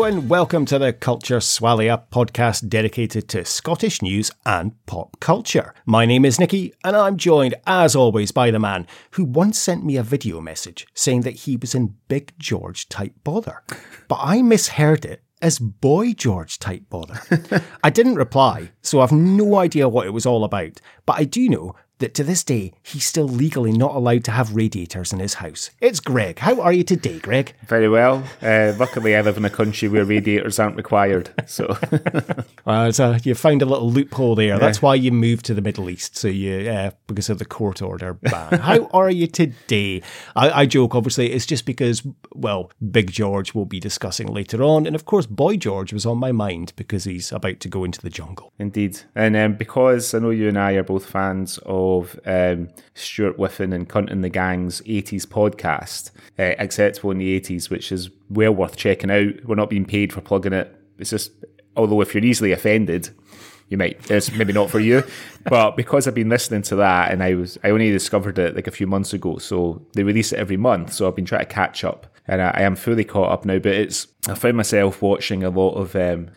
Hello and welcome to the Culture Swally podcast dedicated to Scottish news and pop culture. My name is Nicky and I'm joined as always by the man who once sent me a video message saying that he was in Big George type bother. But I misheard it as Boy George type bother. I didn't reply, so I've no idea what it was all about, but I do know that to this day he's still legally not allowed to have radiators in his house. It's Greg. How are you today, Greg? Very well. Uh, luckily, I live in a country where radiators aren't required. So, uh, so you found a little loophole there. That's why you moved to the Middle East. So you, uh, because of the court order ban. How are you today? I, I joke. Obviously, it's just because well, Big George will be discussing later on, and of course, Boy George was on my mind because he's about to go into the jungle. indeed. And um, because I know you and I are both fans of um, Stuart Whiffen and Cunt the Gang's 80s podcast, uh, Acceptable in the 80s, which is well worth checking out. We're not being paid for plugging it. It's just, although if you're easily offended, you might it's maybe not for you but because i've been listening to that and i was i only discovered it like a few months ago so they release it every month so i've been trying to catch up and i, I am fully caught up now but it's i found myself watching a lot of um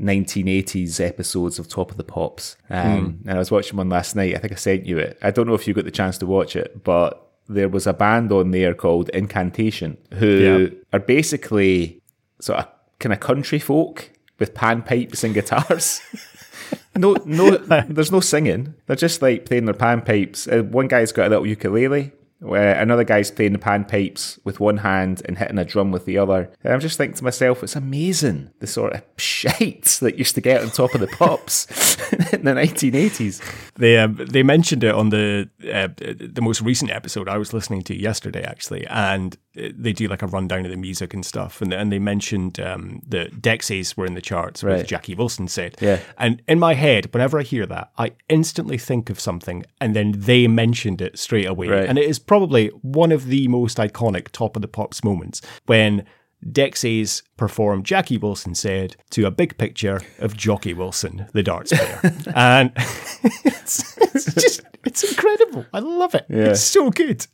1980s episodes of Top of the Pops. Um, And I was watching one last night. I think I sent you it. I don't know if you got the chance to watch it, but there was a band on there called Incantation who Yeah. are basically sort of kind of country folk with panpipes and guitars. no, no, there's no singing. They're just like playing their panpipes. Uh, one guy's got a little ukulele. Where another guy's playing the panpipes with one hand and hitting a drum with the other. And I'm just thinking to myself, it's amazing the sort of shite that used to get on top of the pops in the 1980s. They um, they mentioned it on the uh, the most recent episode I was listening to yesterday actually, and uh, they do like a rundown of the music and stuff, and and they mentioned um, the Dexys were in the charts, Right. with Jackie Wilson said, Yeah. and in my head, whenever I hear that, I instantly think of something, and then they mentioned it straight away, Right. and it is probably one of the most iconic Top of the Pops moments when. Dexys performed Jackie Wilson said to a big picture of Jockey Wilson, the darts player. and it's, it's just, it's incredible. I love it. It's so good.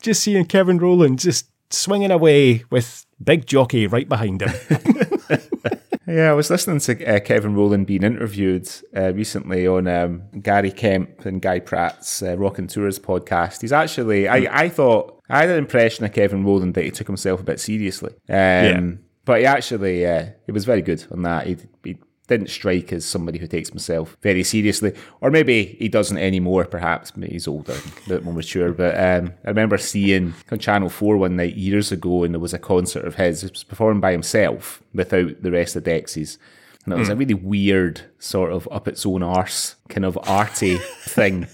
Just seeing Kevin Rowland just swinging away with Big Jockey right behind him. Yeah, I was listening to uh, Kevin Rowland being interviewed uh, recently on um, Gary Kemp and Guy Pratt's uh, Rockonteurs podcast. He's actually, I, I thought, I had an impression of Kevin Rowland that he took himself a bit seriously. Um, But he actually, uh, he was very good on that. He, he didn't strike as somebody who takes himself very seriously. Or maybe he doesn't anymore, perhaps. Maybe he's older, a bit more mature. But um, I remember seeing on Channel 4 one night years ago, and there was a concert of his. It was performed by himself without the rest of the Dexys. And it was a really weird, sort of up its own arse, kind of arty thing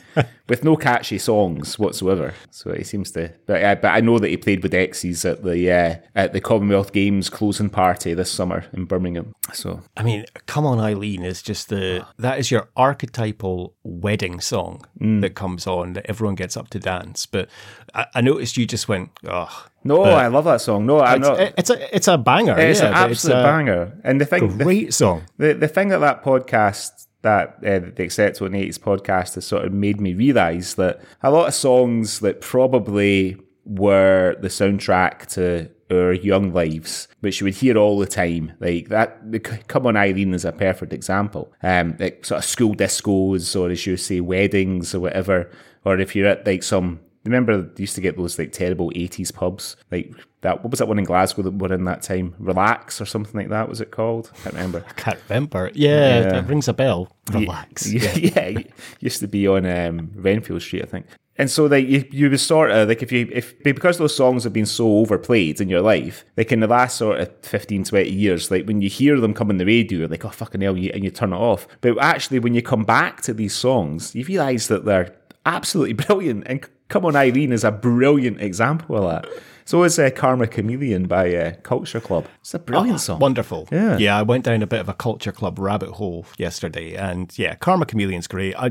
with no catchy songs whatsoever. So he seems to, but uh, but I know that he played with Dexys at the uh, at the Commonwealth Games closing party this summer in Birmingham. So I mean, Come On Eileen is just the, that is your archetypal wedding song that comes on that everyone gets up to dance. But I, I noticed you just went, oh. no, I love that song. No, I'm It's, not. it's a it's a banger. it's yeah, an absolute a banger. And the thing, the, Great song. the the thing that that podcast that uh, the Acceptable 80s podcast has sort of made me realise that a lot of songs that probably were the soundtrack to our young lives, which you would hear all the time, like that. The Come on, Eileen is a perfect example. Um, like sort of school discos, or as you say, weddings or whatever, or if you're at like some. Remember, they used to get those like terrible '80s pubs, like that. What was that one in Glasgow that were in that time? Relax or something like that. Was it called? I can't remember. Can't remember. Yeah, Yeah. that rings a bell. Relax. Yeah, yeah, it used to be on um, Renfield Street, I think. And so, like, you, you was sort of like if you if because those songs have been so overplayed in your life, like in the last sort of 15, 20 years, like when you hear them come on the radio, you're like, oh fucking hell, you, and you turn it off. But actually, when you come back to these songs, you realise that they're absolutely brilliant. And Come On Eileen is a brilliant example of that. So is uh, Karma Chameleon by uh, Culture Club. It's a brilliant song. Wonderful. Yeah. Yeah, I went down a bit of a culture club rabbit hole yesterday. And yeah, Karma Chameleon's great. I, uh,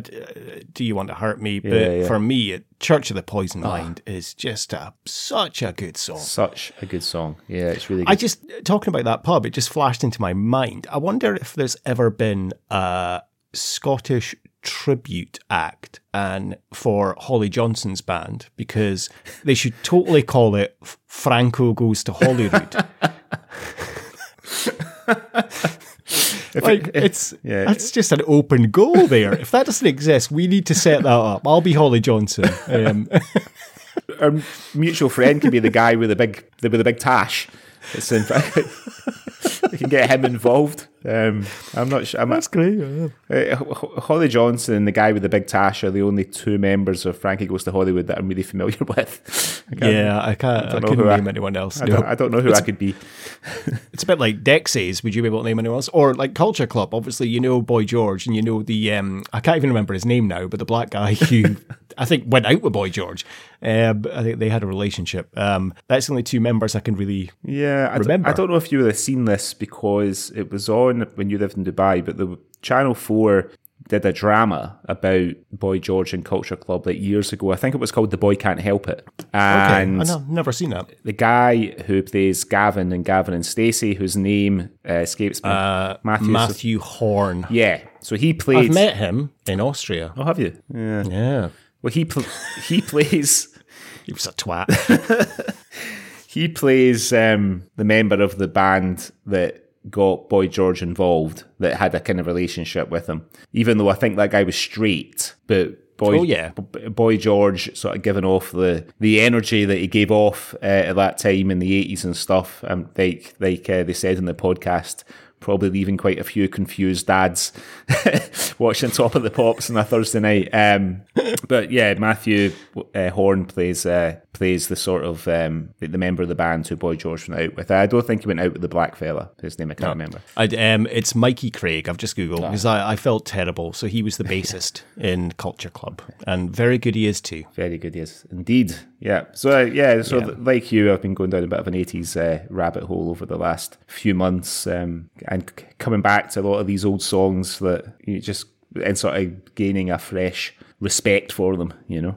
do you want to hurt me? But Yeah, for me, it, Church of the Poison Mind is just a, such a good song. Such a good song. Yeah, it's really good. I just, talking about that pub, it just flashed into my mind. I wonder if there's ever been a Scottish tribute act and for Holly Johnson's band because they should totally call it Franco Goes to Holyrood. like it's yeah. that's just an open goal there. if that doesn't exist, we need to set that up. I'll be Holly Johnson. Um, Our mutual friend could be the guy with the big the, with the big tash. It's in we can get him involved. Um, I'm not sure. I'm, that's great. Uh, Holly Johnson and the guy with the big tash are the only two members of Frankie Goes to Hollywood that I'm really familiar with. I Yeah, I can't. I, know couldn't who I- name anyone else. I, no. don't, I don't know who I could be. It's a bit like Dexys. Would you be able to name anyone else? Or like Culture Club. Obviously, you know Boy George, and you know the um, I can't even remember his name now, but the black guy who I think went out with Boy George. Um, I think they had a relationship. Um, that's the only two members I can really. Yeah, I, d- Remember. I don't know if you would have seen this because it was on when you lived in Dubai, but the Channel 4 did a drama about Boy George and Culture Club like years ago. I think it was called The Boy Can't Help It. Okay, I've never seen that. the guy who plays Gavin and Gavin and Stacey, whose name uh, escapes me, Uh, Matthew. Matthew Horne. Yeah, so he played. I've met him in Austria. Oh, have you? Yeah. Yeah, Well, he pl- he plays he was a twat. he plays um, the member of the band that got Boy George involved, that had a kind of relationship with him. Even though I think that guy was straight, but Boy, Oh, yeah. Boy George sort of giving off the the energy that he gave off uh, at that time in the eighties and stuff. Um, like like uh, they said in the podcast. Probably leaving quite a few confused dads watching Top of the Pops on a Thursday night. Um, but yeah, Matthew uh, Horne plays uh, plays the sort of um, the, the member of the band who Boy George went out with. I don't think he went out with the black fella. His name I can't remember. I'd, um, it's Mikey Craig. I've just googled because I, I felt terrible. So he was the bassist in Culture Club, and very good he is too. Very good, yes, indeed. Yeah. So uh, yeah, so Yeah. th- like you, I've been going down a bit of an '80s uh, rabbit hole over the last few months, um, and coming back to a lot of these old songs that you just and sort of gaining a fresh respect for them. You know.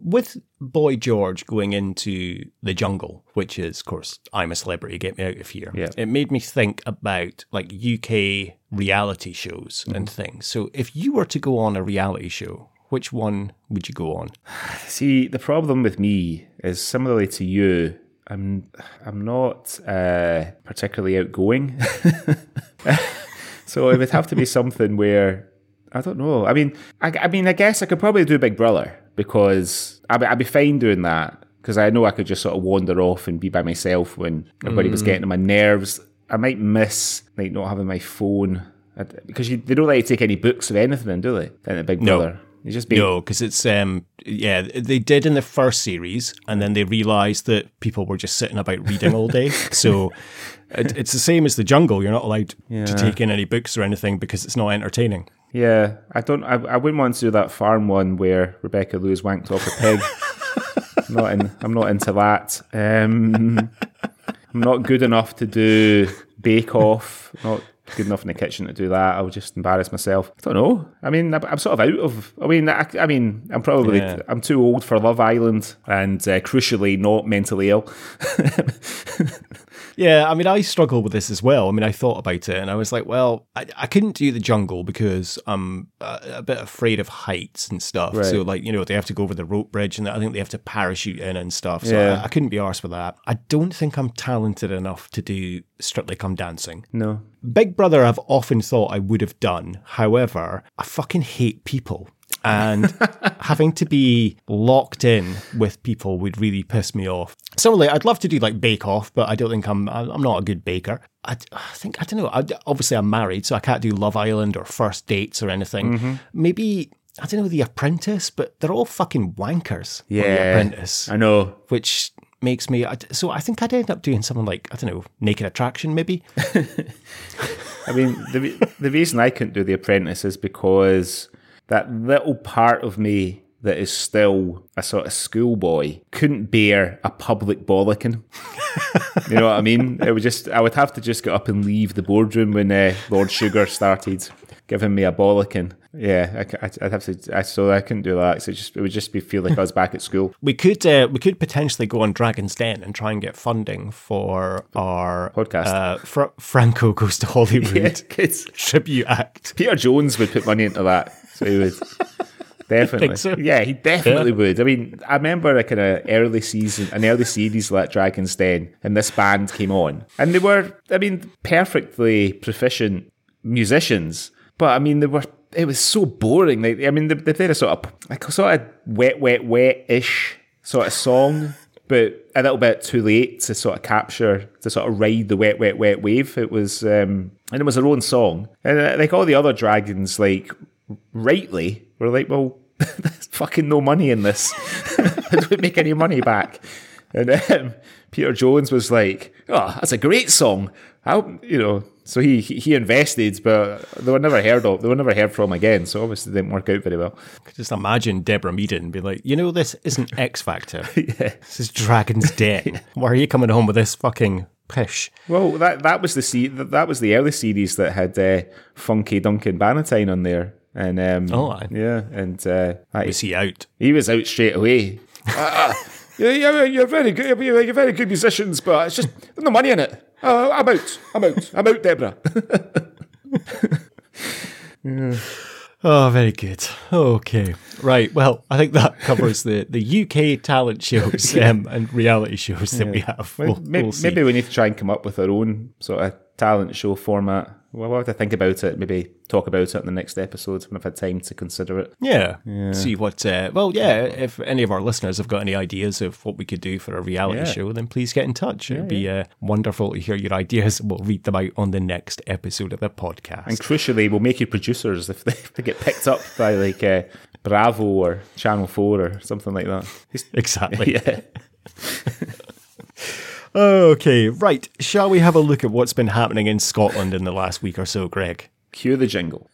with Boy George going into the jungle, which is, of course, I'm a celebrity, get me out of here. Yeah. It made me think about like UK reality shows and mm-hmm. things. So if you were to go on a reality show, which one would you go on? See, the problem with me is similarly to you. I'm I'm not uh, particularly outgoing, so it would have to be something where I don't know. I mean, I, I mean, I guess I could probably do Big Brother because I'd, be- I'd be fine doing that because I know I could just sort of wander off and be by myself when everybody was getting on my nerves. I might miss like not having my phone because you, they don't let you take any books or anything, do they? Then at Big. Brother, you just be No, because it's um yeah they did in the first series, and then they realised that people were just sitting about reading all day. so it, it's the same as the jungle. You're not allowed to take in any books or anything because it's not entertaining. Yeah, I don't. I, I wouldn't want to do that farm one where Rebecca Loos wanked off a pig. I'm not in. I'm not into that. Um, I'm not good enough to do Bake Off. Not good enough in the kitchen to do that. I'll just embarrass myself. I don't know. I mean, I'm, sort of out of. I mean, I, I mean, I'm probably. Yeah. I'm too old for Love Island, and uh, crucially, not mentally ill. Yeah, I mean, I struggle with this as well. I mean, I thought about it and I was like, well, I, I couldn't do the jungle because I'm a, a bit afraid of heights and stuff. Right. So, like, you know, they have to go over the rope bridge and I think they have to parachute in and stuff. So Yeah. I, I couldn't be arsed with that. I don't think I'm talented enough to do Strictly Come Dancing. No. Big Brother, I've often thought I would have done. However, I fucking hate people. And having to be locked in with people would really piss me off. Similarly, I'd love to do like Bake Off, but I don't think I'm. I'm not a good baker. I, I think I don't know. I, obviously, I'm married, so I can't do Love Island or First Dates or anything. Mm-hmm. Maybe I don't know The Apprentice, but they're all fucking wankers. Yeah. Apprentice, I know. which makes me. I- So I think I'd end up doing something like I don't know, Naked Attraction, maybe. I mean, the the reason I couldn't do The Apprentice is because that little part of me that is still a sort of schoolboy couldn't bear a public bollocking. you know what I mean? It would just I would have to just get up and leave the boardroom when uh, Lord Sugar started giving me a bollocking. Yeah, I, would have to. I, so I couldn't do that. So it just it would just be feel like I was back at school. We could uh, we could potentially go on Dragon's Den and try and get funding for our Podcast. Uh, Fra- Franco goes to Hollywood Yeah, tribute act. Peter Jones would put money into that. So he would. Definitely. so? Yeah, he definitely would. I mean, I remember a kind of early season, an early series like Dragon's Den, and this band came on. And they were, I mean, perfectly proficient musicians. But I mean, they were, it was so boring. Like, I mean, they, they played a sort of, like a sort of wet, wet, wet ish sort of song. But a little bit too late to sort of capture, to sort of ride the wet, wet, wet wave. It was, um, and it was their own song. And uh, like all the other dragons, like rightly, were like, well, there's fucking no money in this. How do we make any money back? And um, Peter Jones was like, "Oh, that's a great song." How you know? So he he invested, but they were never heard of. They were never heard from again. So obviously, didn't work out very well. Just imagine Deborah Meaden be like, you know, this isn't X Factor. This is Dragon's Den. Why are you coming home with this fucking pish? Well, that that was the se- that that was the early series that had uh, Funky Duncan Bannatyne on there, and um, Oh, aye. yeah, and uh, aye, Was he out? he was out straight away. Uh, yeah, yeah, you're very good. You're you're very good musicians, but it's just there's no money in it. Uh, I'm out. I'm out. I'm out, Deborah. Oh, very good. Okay. Right. Well, I think that covers the, the UK talent shows um, and reality shows that we have. We'll, maybe, we'll maybe we need to try and come up with our own sort of talent show format. Well, we'll have to think about it. Maybe talk about it in the next episode when I've had time to consider it. Yeah. See what, uh, well, yeah, if any of our listeners have got any ideas of what we could do for a reality Yeah. show, then please get in touch. It'd be uh, wonderful to hear your ideas. We'll read them out on the next episode of the podcast. And crucially, we'll make you producers if they, if they get picked up by like uh, Bravo or Channel 4 or something like that. exactly. yeah. Okay, right. Shall we have a look at what's been happening in Scotland in the last week or so, Greg? Cue the jingle.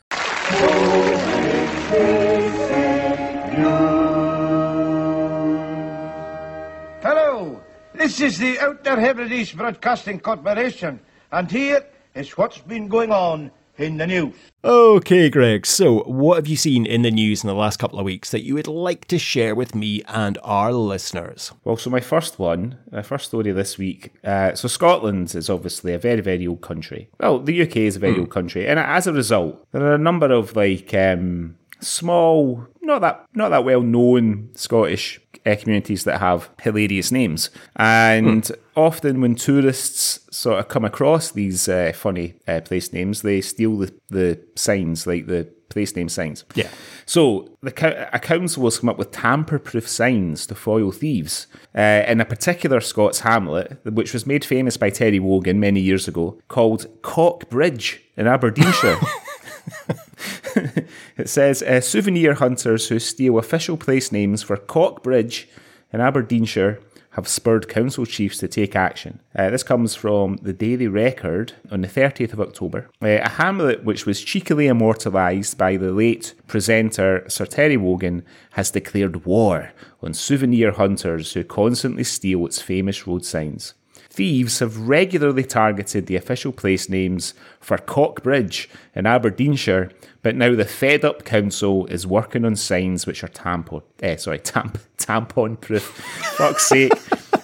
Hello, this is the Outer Hebrides Broadcasting Corporation, and here is what's been going on in the news. Okay, Greg. So, what have you seen in the news in the last couple of weeks that you would like to share with me and our listeners? Well, so my first one, my first story this week. Uh, so Scotland is obviously a very, very old country. Well, the UK is a very old country, and as a result, there are a number of like um, small, not that not that well known Scottish uh, communities that have hilarious names, and often when tourists sort of come across these uh, funny uh, place names, they steal the, the signs, like the place name signs. Yeah. So the co- a council has come up with tamper-proof signs to foil thieves uh, in a particular Scots hamlet, which was made famous by Terry Wogan many years ago, called Cock Bridge in Aberdeenshire. it says uh, souvenir hunters who steal official place names for Cock Bridge in Aberdeenshire have spurred council chiefs to take action. Uh, this comes from the Daily Record on the 30th of October. Uh, a hamlet which was cheekily immortalised by the late presenter Sir Terry Wogan has declared war on souvenir hunters who constantly steal its famous road signs. Thieves have regularly targeted the official place names for Cockbridge in Aberdeenshire, but now the fed up council is working on signs which are tampon, eh, sorry, tamp, tampon proof. Fuck's sake.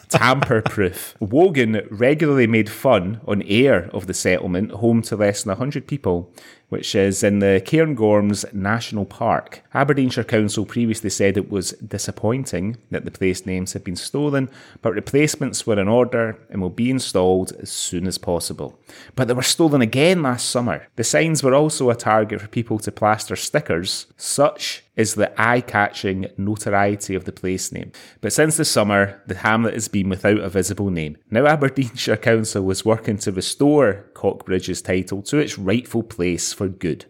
Tamper proof. Wogan regularly made fun on air of the settlement, home to less than 100 people, which is in the Cairngorms National Park. Aberdeenshire Council previously said it was disappointing that the place names had been stolen, but replacements were in order and will be installed as soon as possible. But they were stolen again last summer. The signs were also a target for people to plaster stickers, such is the eye catching notoriety of the place name. But since the summer, the hamlet has been without a visible name. Now, Aberdeenshire Council was working to restore Cockbridge's title to its rightful place for good.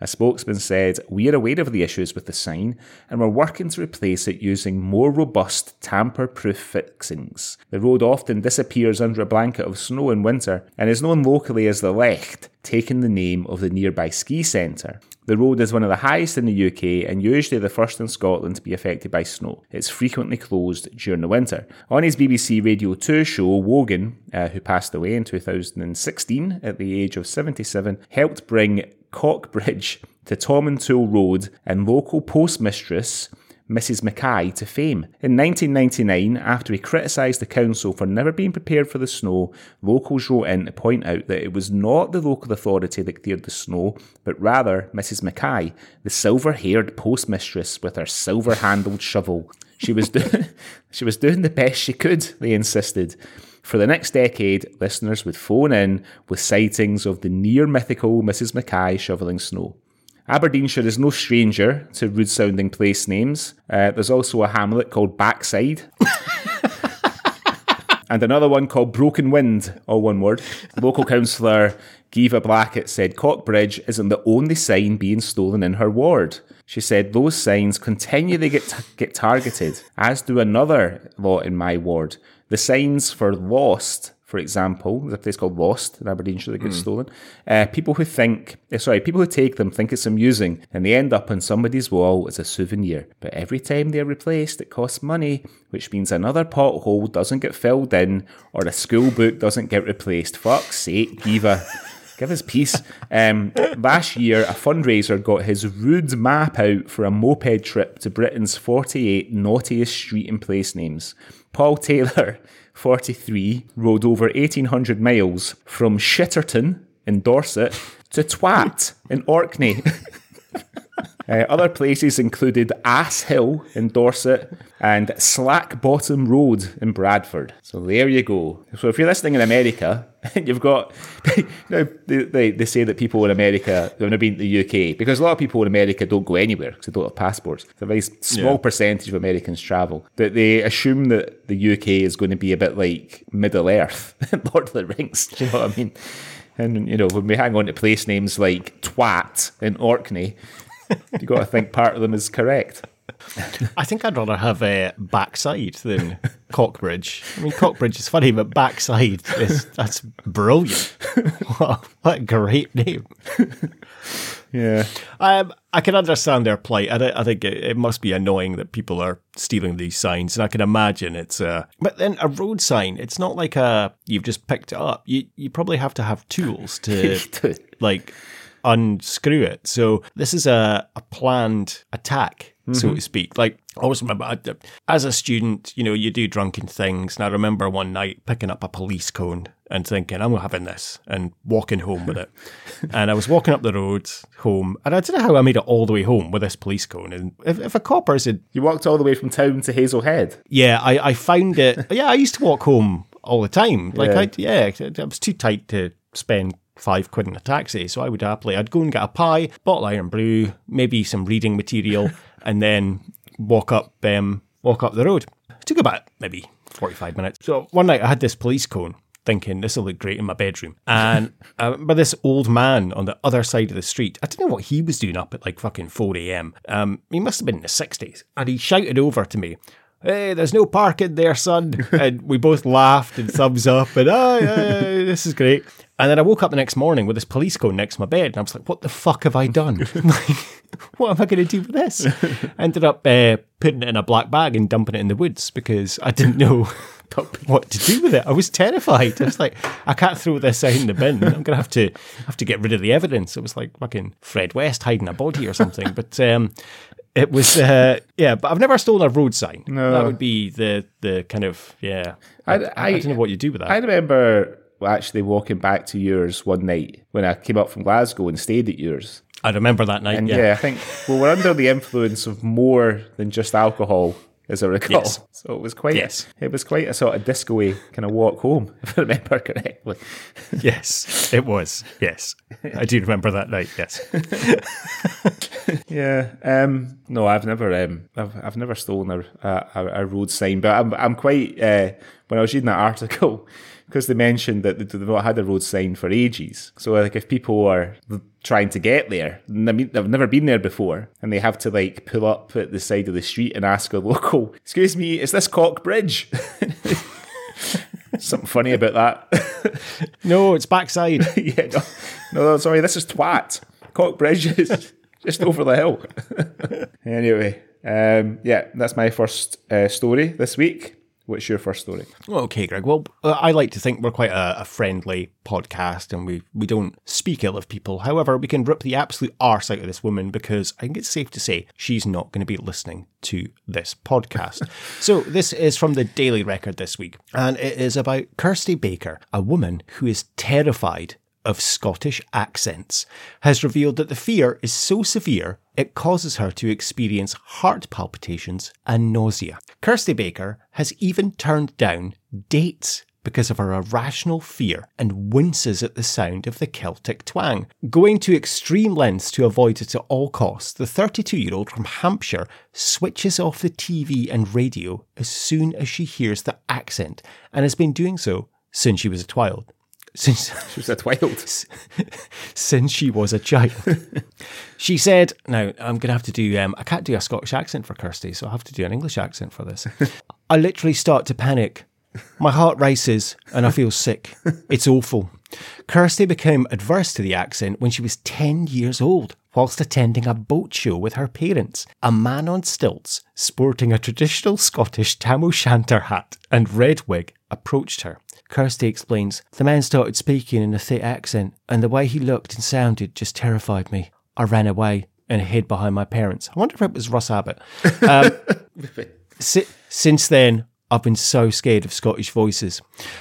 A spokesman said, We are aware of the issues with the sign and we're working to replace it using more robust tamper proof fixings. The road often disappears under a blanket of snow in winter and is known locally as the Lecht, taking the name of the nearby ski centre. The road is one of the highest in the UK and usually the first in Scotland to be affected by snow. It's frequently closed during the winter. On his BBC Radio 2 show, Wogan, uh, who passed away in 2016 at the age of 77, helped bring Cockbridge to and Road and local postmistress Mrs. Mackay to fame. In 1999, after he criticised the council for never being prepared for the snow, locals wrote in to point out that it was not the local authority that cleared the snow, but rather Mrs. Mackay, the silver haired postmistress with her silver handled shovel. She was, do- she was doing the best she could, they insisted. For the next decade, listeners would phone in with sightings of the near mythical Mrs. Mackay shovelling snow. Aberdeenshire is no stranger to rude sounding place names. Uh, there's also a hamlet called Backside. and another one called Broken Wind, all one word. Local councillor Geva Blackett said Cockbridge isn't the only sign being stolen in her ward. She said those signs continually get, t- get targeted, as do another lot in my ward. The signs for Lost, for example, there's a place called Lost in Aberdeenshire that gets stolen. Uh, people who think, uh, sorry, people who take them think it's amusing and they end up on somebody's wall as a souvenir. But every time they're replaced, it costs money, which means another pothole doesn't get filled in or a school book doesn't get replaced. Fuck's sake, Geva. Give us peace. Um, last year, a fundraiser got his rude map out for a moped trip to Britain's 48 naughtiest street and place names. Paul Taylor, 43, rode over 1,800 miles from Shitterton in Dorset to Twatt in Orkney. Uh, other places included Ass Hill in Dorset and Slack Bottom Road in Bradford. So there you go. So if you're listening in America, you've got, you know, they, they, they say that people in America have never been to the UK because a lot of people in America don't go anywhere because they don't have passports. It's a very small Yeah. percentage of Americans travel. That they assume that the UK is going to be a bit like Middle Earth, Lord of the Rings. Do you know what I mean? And you know, when we hang on to place names like Twatt in Orkney, you got to think part of them is correct. I think I'd rather have a backside than Cockbridge. I mean, Cockbridge is funny, but backside is that's brilliant. what, what a great name. Yeah. Um, I can understand their plight. I, I think it, it must be annoying that people are stealing these signs, and I can imagine it's a. But then a road sign, it's not like a you've just picked it up. You you probably have to have tools to like unscrew it. So this is a, a planned attack, so to mm-hmm. speak. Like I always remember I, as a student, you know, you do drunken things, and I remember one night picking up a police cone and thinking, I'm having this, and walking home with it. and I was walking up the road home, and I don't know how I made it all the way home with this police cone. And if, if a copper said, You walked all the way from town to Hazelhead. yeah, I, I found it. Yeah, I used to walk home all the time. Like, Yeah. I, yeah, I was too tight to spend five quid in a taxi. So I would happily, I'd go and get a pie, bottle of Irn-Bru, maybe some reading material, and then walk up, um, walk up the road. It took about maybe 45 minutes. So one night I had this police cone thinking this will look great in my bedroom. And I remember this old man on the other side of the street. I don't know what he was doing up at like fucking 4 a.m. Um, he must have been in the 60s. And he shouted over to me, Hey, there's no parking there, son. and we both laughed and thumbs up and, oh, yeah, yeah, this is great. And then I woke up the next morning with this police cone next to my bed. And I was like, what the fuck have I done? like, what am I going to do with this? I ended up uh, putting it in a black bag and dumping it in the woods because I didn't know what to do with it. I was terrified. I was like, I can't throw this out in the bin. I'm gonna have to have to get rid of the evidence. It was like fucking Fred West hiding a body or something. But um, it was uh, yeah. But I've never stolen a road sign. No. that would be the the kind of yeah. I, I- I, I- don't know what you do with that. I remember actually walking back to yours one night when I came up from Glasgow and stayed at yours. I remember that night. And yeah. yeah, I think well we were under the influence of more than just alcohol, as I recall. Yes. So it was quite Yes. it was quite a sort of disco kind of walk home, if I remember correctly. Yes, it was. Yes, I do remember that night. Yes. Yeah. Um, no, I've never um, I've, I've never stolen a, a, a road sign, but I'm I'm quite uh, when I was reading that article because they mentioned that they've not had a road sign for ages. So like if people are trying to get there, I mean they've never been there before, and they have to like pull up at the side of the street and ask a local, "Excuse me, is this Cock Bridge?" Something funny about that. No, it's backside. yeah, no, no, sorry, this is twat. Cock Bridge is just over the hill. anyway, um, yeah, that's my first uh, story this week. What's your first story? Okay, Greg. Well, uh, I like to think we're quite a, a, friendly podcast and we, we don't speak ill of people. However, we can rip the absolute arse out of this woman because I think it's safe to say she's not going to be listening to this podcast. so, this is from the Daily Record this week, and it is about Kirsty Baker, a woman who is terrified of Scottish accents, has revealed that the fear is so severe it causes her to experience heart palpitations and nausea. Kirsty Baker has even turned down dates because of her irrational fear and winces at the sound of the Celtic twang. Going to extreme lengths to avoid it at all costs, the 32 year old from Hampshire switches off the TV and radio as soon as she hears the accent and has been doing so since she was a child since she was a child. since she was a child. she said, "Now I'm going to have to do. Um, I can't do a Scottish accent for Kirsty, so I have to do an English accent for this. I literally start to panic. My heart races and I feel sick. It's awful." Kirsty became adverse to the accent when she was 10 years old, whilst attending a boat show with her parents. A man on stilts, sporting a traditional Scottish tam o' shanter hat and red wig, approached her. Kirsty explains, The man started speaking in a thick accent, and the way he looked and sounded just terrified me. I ran away and hid behind my parents. I wonder if it was Russ Abbott. Um, si- since then, I've been so scared of Scottish voices.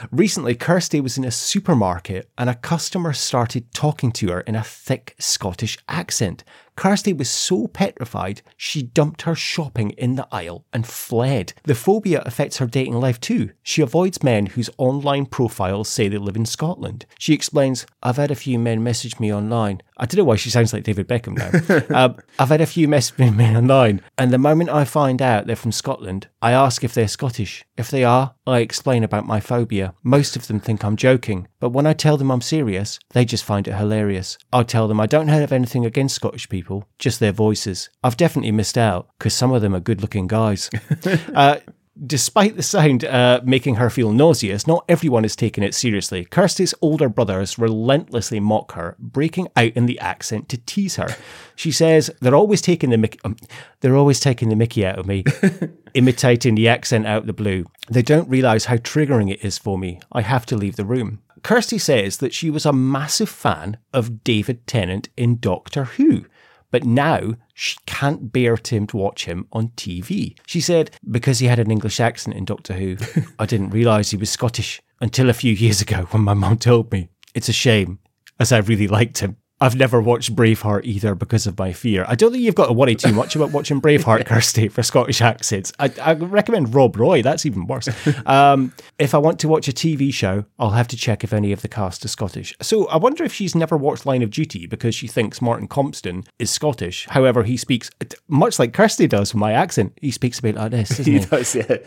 Recently, Kirsty was in a supermarket and a customer started talking to her in a thick Scottish accent. Kirsty was so petrified, she dumped her shopping in the aisle and fled. The phobia affects her dating life too. She avoids men whose online profiles say they live in Scotland. She explains, I've had a few men message me online. I don't know why she sounds like David Beckham now. um, I've had a few message me online, and the moment I find out they're from Scotland, I ask if they're Scottish. If they are, I explain about my phobia. Most of them think I'm joking, but when I tell them I'm serious, they just find it hilarious. I tell them I don't have anything against Scottish people, just their voices. I've definitely missed out because some of them are good looking guys. uh, Despite the sound uh, making her feel nauseous, not everyone is taking it seriously. Kirsty's older brothers relentlessly mock her, breaking out in the accent to tease her. She says they're always taking the mickey, um, they're always taking the Mickey out of me, imitating the accent out of the blue. They don't realise how triggering it is for me. I have to leave the room. Kirsty says that she was a massive fan of David Tennant in Doctor Who but now she can't bear to watch him on TV. She said, because he had an English accent in Doctor Who, I didn't realise he was Scottish until a few years ago when my mum told me. It's a shame, as I really liked him. I've never watched Braveheart either because of my fear. I don't think you've got to worry too much about watching Braveheart, Kirsty, for Scottish accents. I, I recommend Rob Roy. That's even worse. Um, if I want to watch a TV show, I'll have to check if any of the cast is Scottish. So I wonder if she's never watched Line of Duty because she thinks Martin Compston is Scottish. However, he speaks much like Kirsty does with my accent. He speaks a bit like this, doesn't he? he does, yeah.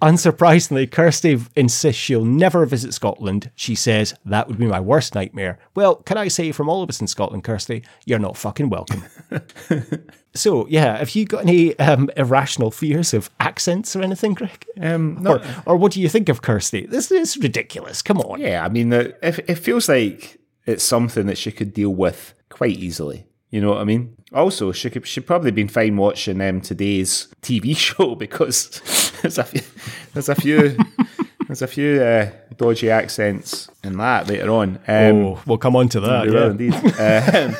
Unsurprisingly, Kirsty insists she'll never visit Scotland. She says that would be my worst nightmare. Well, can I say from all of us in Scotland, Kirsty, you're not fucking welcome. so, yeah, have you got any um, irrational fears of accents or anything, Greg? Um, no. or, or what do you think of Kirsty? This is ridiculous. Come on. Yeah, I mean, it, it feels like it's something that she could deal with quite easily. You know what I mean? Also, she could she'd probably been fine watching um, today's TV show because there's a few there's a few there's a few uh, dodgy accents and that later on. Um, oh, we'll come on to that. Yeah. indeed. um,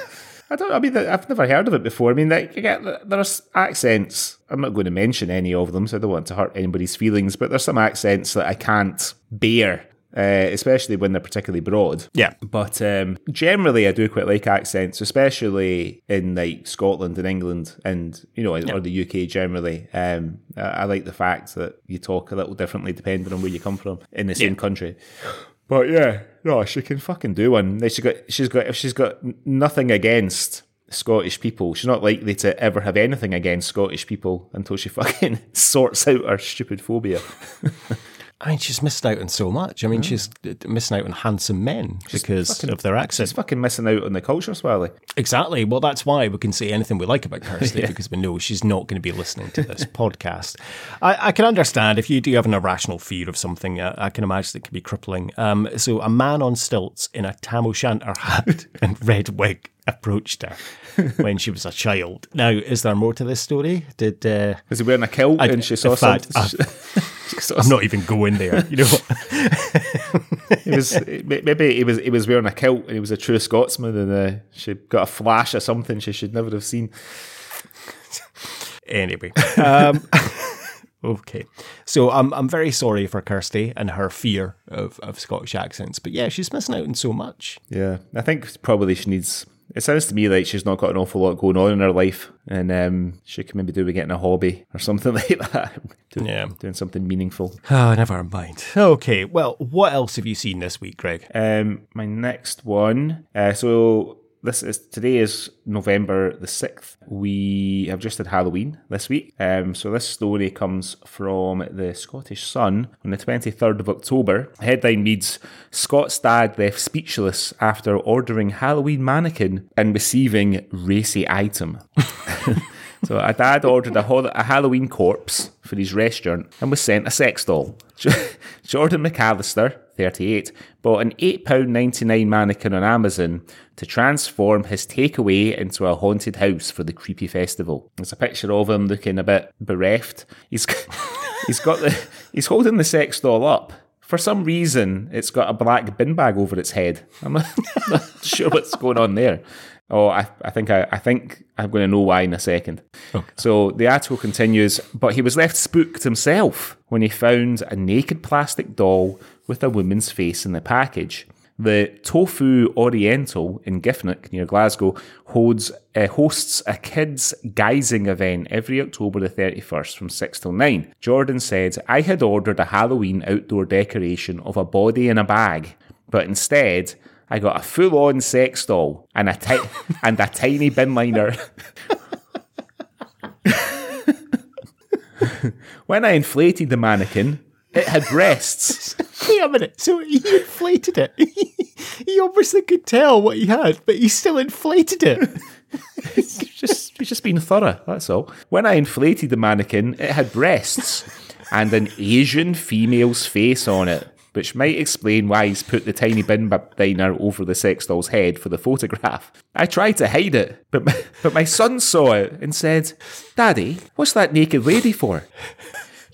I don't. I mean, I've never heard of it before. I mean, like, there's accents. I'm not going to mention any of them, so I don't want to hurt anybody's feelings. But there's some accents that I can't bear uh, especially when they're particularly broad. Yeah. But um, generally, I do quite like accents, especially in like Scotland and England, and you know, yeah. or the UK generally. Um, I, I, like the fact that you talk a little differently depending on where you come from in the same yeah. country. But yeah, no, she can fucking do one. She's got, she's got, if she's got nothing against Scottish people. She's not likely to ever have anything against Scottish people until she fucking sorts out her stupid phobia. I mean, she's missed out on so much. I mean, mm. she's missing out on handsome men she's because fucking, of their accent. She's fucking missing out on the culture, Swally. Exactly. Well, that's why we can say anything we like about Kirsty yeah. because we know she's not going to be listening to this podcast. I, I, can understand if you do have an irrational fear of something. Uh, I can imagine it can be crippling. Um, so, a man on stilts in a tam o' shanter hat and red wig approached her when she was a child. Now, is there more to this story? Did uh, Was he wearing a kilt I- and she saw fact, something? she saw I'm not even going there. You know? He was maybe he was he was wearing a kilt and he was a true Scotsman and uh, she got a flash of something she should never have seen. Anyway, um, okay. So I'm I'm very sorry for Kirsty and her fear of, of Scottish accents, but yeah, she's missing out on so much. Yeah, I think probably she needs. It sounds to me like she's not got an awful lot going on in her life, and um, she could maybe do with getting a hobby or something like that. doing, Yeah. doing something meaningful. Oh, never mind. Okay, well, what else have you seen this week, Greg? Um, my next one. Uh, so this is today is November the sixth. We have just had Halloween this week. Um, so this story comes from the Scottish Sun on the twenty third of October. The headline reads: Scots dad left speechless after ordering Halloween mannequin and receiving racy item. So a dad ordered a, hol- a Halloween corpse for his restaurant and was sent a sex doll. Jordan McAllister, 38, bought an £8.99 mannequin on Amazon to transform his takeaway into a haunted house for the creepy festival. There's a picture of him looking a bit bereft. He's he's got the he's holding the sex doll up. For some reason, it's got a black bin bag over its head. I'm not, not sure what's going on there. Oh, I, I think I, I think I'm going to know why in a second. So the article continues, but he was left spooked himself when he found a naked plastic doll with a woman's face in the package. The Tofu Oriental in Giffnock near Glasgow holds, uh, hosts a kids' guising event every October the 31st from 6 till 9. Jordan said, I had ordered a Halloween outdoor decoration of a body in a bag, but instead I got a full-on sex doll and a ti- and a tiny bin liner. when I inflated the mannequin, it had breasts. Wait a minute. So he inflated it. he obviously could tell what he had, but he still inflated it. It's just it's just being thorough. That's all. When I inflated the mannequin, it had breasts and an Asian female's face on it, which might explain why he's put the tiny bin liner over the sex doll's head for the photograph. I tried to hide it, but my, but my son saw it and said, "Daddy, what's that naked lady for?"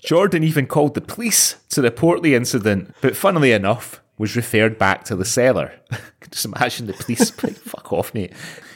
Jordan even called the police to report the incident, but funnily enough, was referred back to the seller. Just imagine the police, fuck off, mate.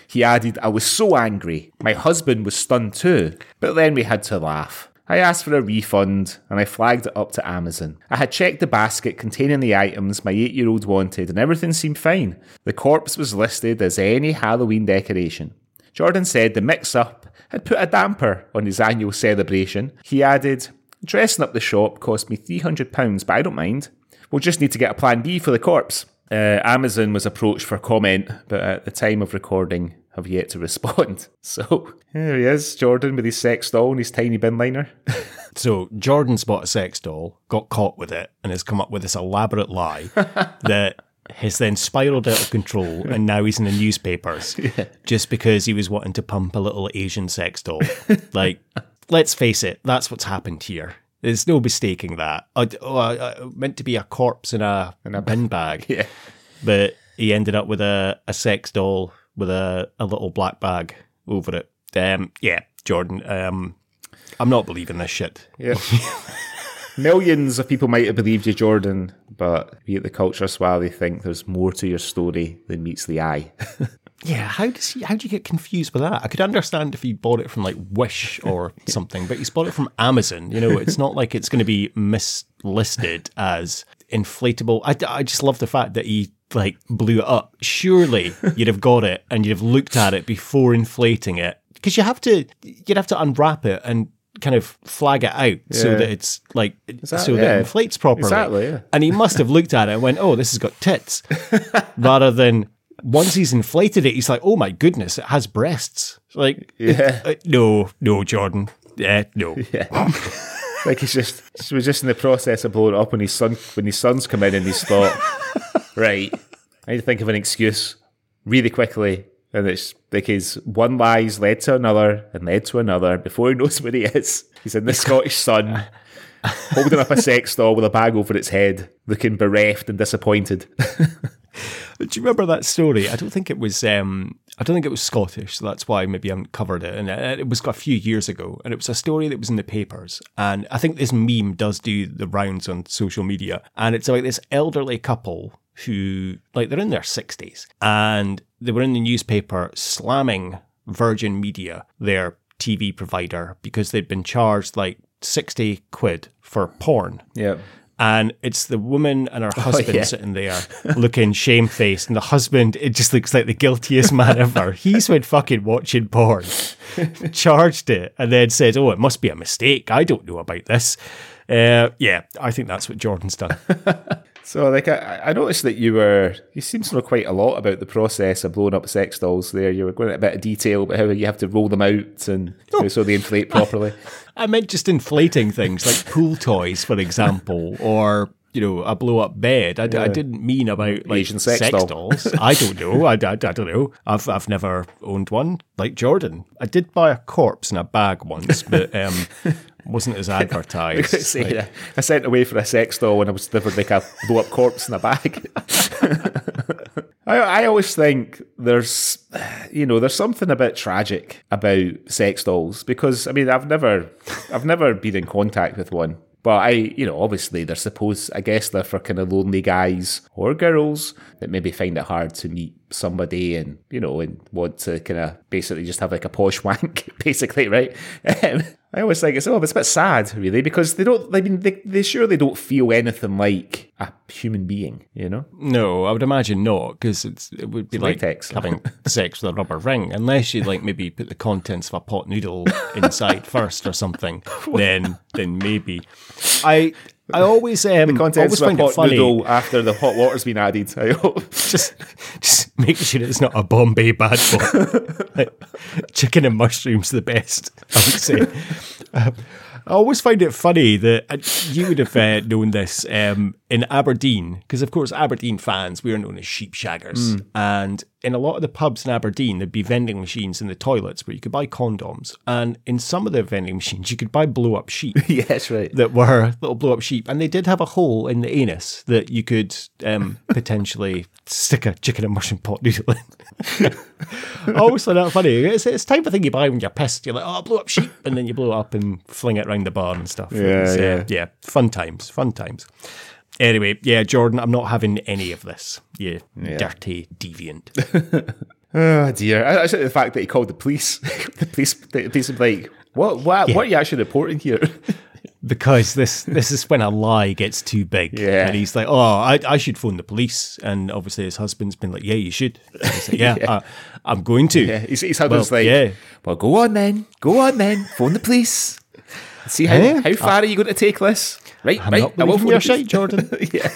He added, I was so angry. My husband was stunned too, but then we had to laugh. I asked for a refund and I flagged it up to Amazon. I had checked the basket containing the items my eight year old wanted and everything seemed fine. The corpse was listed as any Halloween decoration. Jordan said the mix up had put a damper on his annual celebration. He added, Dressing up the shop cost me £300, but I don't mind. We'll just need to get a plan B for the corpse. Uh, Amazon was approached for comment, but at the time of recording, have yet to respond. So here he is, Jordan with his sex doll and his tiny bin liner. So Jordan's bought a sex doll, got caught with it, and has come up with this elaborate lie that has then spiraled out of control, and now he's in the newspapers just because he was wanting to pump a little Asian sex doll. like, let's face it, that's what's happened here. There's no mistaking that. I, oh, I, I meant to be a corpse in a, in a bin bag, yeah. but he ended up with a, a sex doll with a, a little black bag over it. Um, yeah, Jordan. Um, I'm not believing this shit. Yeah. Millions of people might have believed you, Jordan, but we at the Culture Swally think there's more to your story than meets the eye. Yeah, how does he, how do you get confused with that? I could understand if he bought it from like Wish or something, but he's bought it from Amazon. You know, it's not like it's going to be mislisted as inflatable. I, I just love the fact that he like blew it up. Surely you'd have got it and you'd have looked at it before inflating it because you have to you'd have to unwrap it and kind of flag it out so that it's like that- so that it inflates properly. Exactly, yeah. And he must have looked at it and went, "Oh, this has got tits," rather than once he's inflated it, he's like, "Oh my goodness, it has breasts." Like, Yeah. uh, no, no, Jordan, yeah, no, yeah. like he's just he was just in the process of blowing it up when his son when his sons come in and he's thought, right, I need to think of an excuse really quickly. And it's because one lie's led to another and led to another. Before he knows where he is, he's in the Scottish sun, holding up a sex doll with a bag over its head, looking bereft and disappointed. Do you remember that story? I don't think it was. Um, I don't think it was Scottish, so that's why maybe I haven't covered it. And it, it was a few years ago, and it was a story that was in the papers. And I think this meme does do the rounds on social media, and it's about this elderly couple who, like, they're in their sixties, and they were in the newspaper slamming Virgin Media, their TV provider, because they'd been charged like sixty quid for porn. Yeah. and it's the woman and her husband yeah. sitting there looking shamefaced, and the husband it just looks like the guiltiest man ever. He's been fucking watching porn, charged it, and then said, "Oh, it must be a mistake. I don't know about this." Uh, yeah, I think that's what Jordan's done. So, like, I, I noticed that you were, you seem to know quite a lot about the process of blowing up sex dolls there. You were going into a bit of detail about how you have to roll them out and how so they inflate properly. I meant just inflating things like pool toys, for example, or you know, a blow up bed. I didn't mean about like Asian sex doll. dolls. I don't know. I, I, I don't know. I've I've never owned one like Jordan. I did buy a corpse in a bag once, but um, wasn't as advertised. Say, Like, uh, I sent away for a sex doll when I was delivered like a blow up corpse in a bag. I, I always think there's, you know, there's something a bit tragic about sex dolls because I mean I've never, I've never been in contact with one. But I, you know, obviously they're supposed, I guess they're for kind of lonely guys or girls that maybe find it hard to meet somebody and, you know, and want to kind of basically just have like a posh wank, basically, right? I always think it's, oh, it's a bit sad, really, because they don't, I mean, they, they surely don't feel anything like a human being, you know? No, I would imagine not, because it's it would be like latex. having sex with a rubber ring, unless you like maybe put the contents of a pot noodle inside first or something. Then, then maybe. I I always um Contents always of a find it funny. noodle after the hot water's been added. I hope. Just just make sure it's not a Bombay bad boy. Like, chicken and mushrooms the best, I would say. Um, I always find it funny that uh, you would have uh, known this um, in Aberdeen, because of course Aberdeen fans we are known as sheep shaggers, and in a lot of the pubs in Aberdeen there'd be vending machines in the toilets where you could buy condoms, and in some of the vending machines you could buy blow up sheep that's right. that were little blow up sheep, and they did have a hole in the anus that you could um, potentially stick a chicken and mushroom pot noodle in. I always find that funny. It's, it's the type of thing you buy when you're pissed. You're like, oh, blow up sheep, and then you blow it up and fling it around the bar and stuff. Yeah, uh, yeah. yeah. Fun times, fun times. Anyway, yeah, Jordan, I'm not having any of this. You dirty deviant. Oh dear! I, I said the fact that he called the police. the police, the police were like, "What? What? What are you actually reporting here?" because this this is when a lie gets too big. Yeah. And he's like, oh, I, I should phone the police. And obviously his husband's been like, yeah, you should. Like, yeah, Uh, I'm going to. yeah, he's, he's had Well, like, yeah. "Well, go on then, go on then, phone the police. See how how far are you going to take this? Right, I'm right. not I will your the police." shite, Jordan. yeah.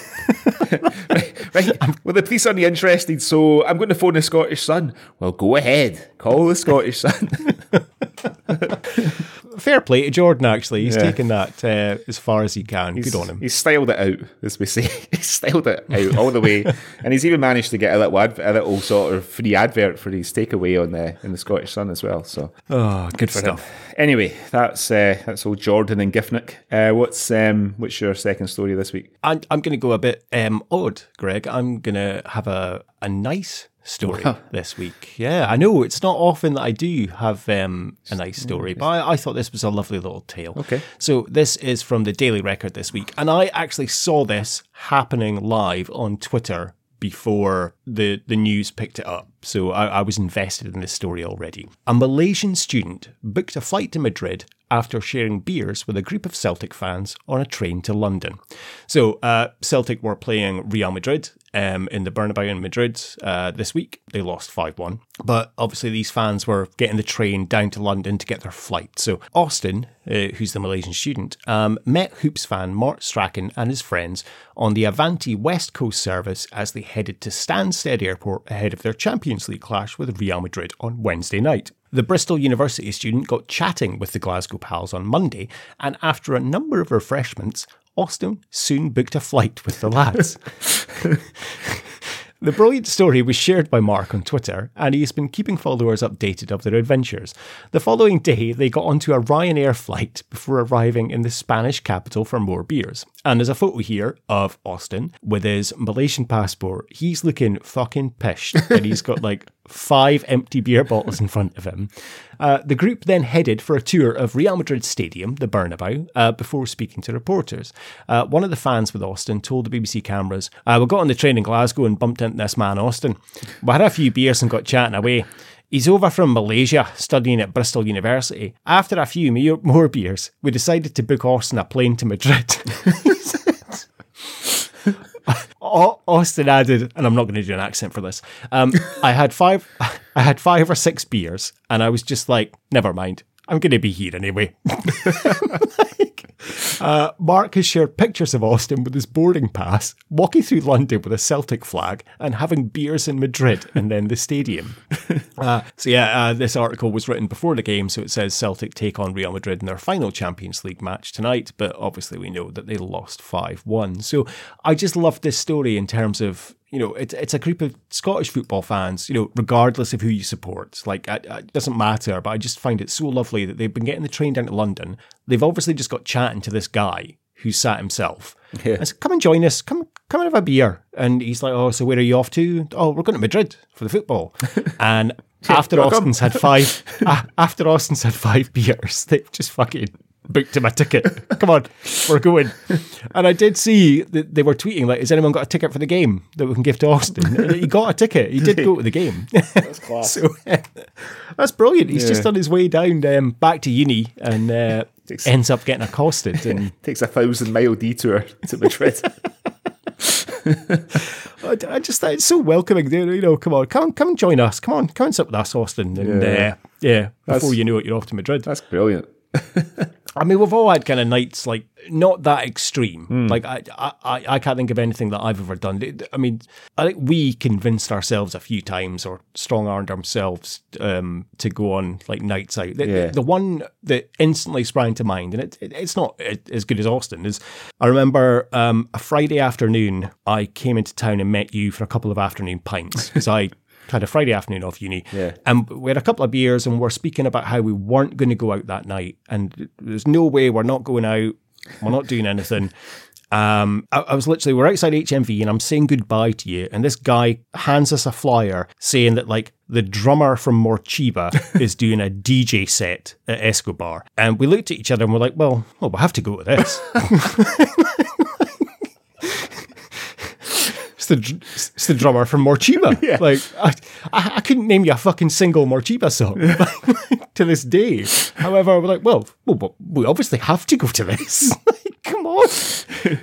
right, right. Well, the police aren't interested, so I'm going to phone the Scottish Sun. Well, go ahead, call the Scottish Sun. Fair play to Jordan, actually. He's Yeah. taken that uh, as far as he can. Good on him. He's styled it out, as we say. he's styled it out all the way, and he's even managed to get a little adv- a little sort of free advert for his takeaway on the in the Scottish Sun as well. So Oh, good stuff. anyway, that's uh, that's old Jordan and Giffnock. Uh, what's um what's your second story this week? I'm, I'm going to go a bit um, odd, Greg. I'm going to have a, a nice story this week. Yeah, I know it's not often that I do have um, a nice story, but I, I thought this was a lovely little tale. Okay. So this is from the Daily Record this week, and I actually saw this happening live on Twitter before the, the news picked it up. So I, I was invested in this story already. A Malaysian student booked a flight to Madrid after sharing beers with a group of Celtic fans on a train to London. So uh, Celtic were playing Real Madrid um, in the Bernabeu in Madrid uh, this week. They lost 5 1. But obviously, these fans were getting the train down to London to get their flight. So Austin, uh, who's the Malaysian student, um, met Hoops fan Mark Strachan and his friends on the Avanti West Coast service as they headed to Stansted Airport ahead of their Champions League clash with Real Madrid on Wednesday night. The Bristol University student got chatting with the Glasgow pals on Monday, and after a number of refreshments, Austin soon booked a flight with the lads. The brilliant story was shared by Mark on Twitter, and he's been keeping followers updated of their adventures. The following day, they got onto a Ryanair flight before arriving in the Spanish capital for more beers. And there's a photo here of Austin with his Malaysian passport. He's looking fucking pissed, and he's got like five empty beer bottles in front of him. Uh, the group then headed for a tour of Real Madrid Stadium, the Bernabeu, uh, before speaking to reporters. Uh, one of the fans with Austin told the BBC cameras, uh, We got on the train in Glasgow and bumped into this man, Austin. We had a few beers and got chatting away. He's over from Malaysia, studying at Bristol University. After a few more beers, we decided to book Austin a plane to Madrid. Austin added, and I'm not going to do an accent for this. Um, I had five, I had five or six beers, and I was just like, never mind. I'm going to be here anyway. like, uh, Mark has shared pictures of Austin with his boarding pass, walking through London with a Celtic flag, and having beers in Madrid and then the stadium. Uh, so, yeah, uh, this article was written before the game, so it says Celtic take on Real Madrid in their final Champions League match tonight, but obviously we know that they lost 5 1. So, I just love this story in terms of you know, it's it's a group of Scottish football fans, you know, regardless of who you support. Like, it doesn't matter, but I just find it so lovely that they've been getting the train down to London. They've obviously just got chatting to this guy who sat himself. Yeah. I said, come and join us. Come, come and have a beer. And he's like, oh, so where are you off to? Oh, we're going to Madrid for the football. and after Austin's had five, after Austin's had five beers, they've just fucking booked him a ticket. Come on, we're going. And I did see that they were tweeting like, "Has anyone got a ticket for the game that we can give to Austin?" he got a ticket. He did go to the game. That's class. so, that's brilliant. He's yeah. just on his way down um, back to uni and uh, takes, ends up getting accosted and takes a thousand mile detour to Madrid. I, I just thought it's so welcoming. You know, come on, come come and join us. Come on, come and sit with us, Austin. And yeah, uh, yeah before that's, you know it, you're off to Madrid. That's brilliant. I mean, we've all had kind of nights like not that extreme. Mm. Like I, I, I can't think of anything that I've ever done. I mean, I think we convinced ourselves a few times or strong armed ourselves um, to go on like nights out. The, yeah. the, one that instantly sprang to mind, and it, it, it's not as good as Austin, is I remember um, a Friday afternoon I came into town and met you for a couple of afternoon pints because I had a Friday afternoon off uni. Yeah. And we had a couple of beers and we're speaking about how we weren't going to go out that night. And there's no way we're not going out. We're not doing anything. Um, I, I, was literally, we're outside HMV and I'm saying goodbye to you. And this guy hands us a flyer saying that, like, the drummer from Morcheeba is doing a DJ set at Escobar. And we looked at each other and we're like, well, well we'll have to go to this. the it's the drummer from Morcheeba. yeah. Like I, I, I, couldn't name you a fucking single Morcheeba song to this day. However, we're like, well, well, we obviously have to go to this. like, come on.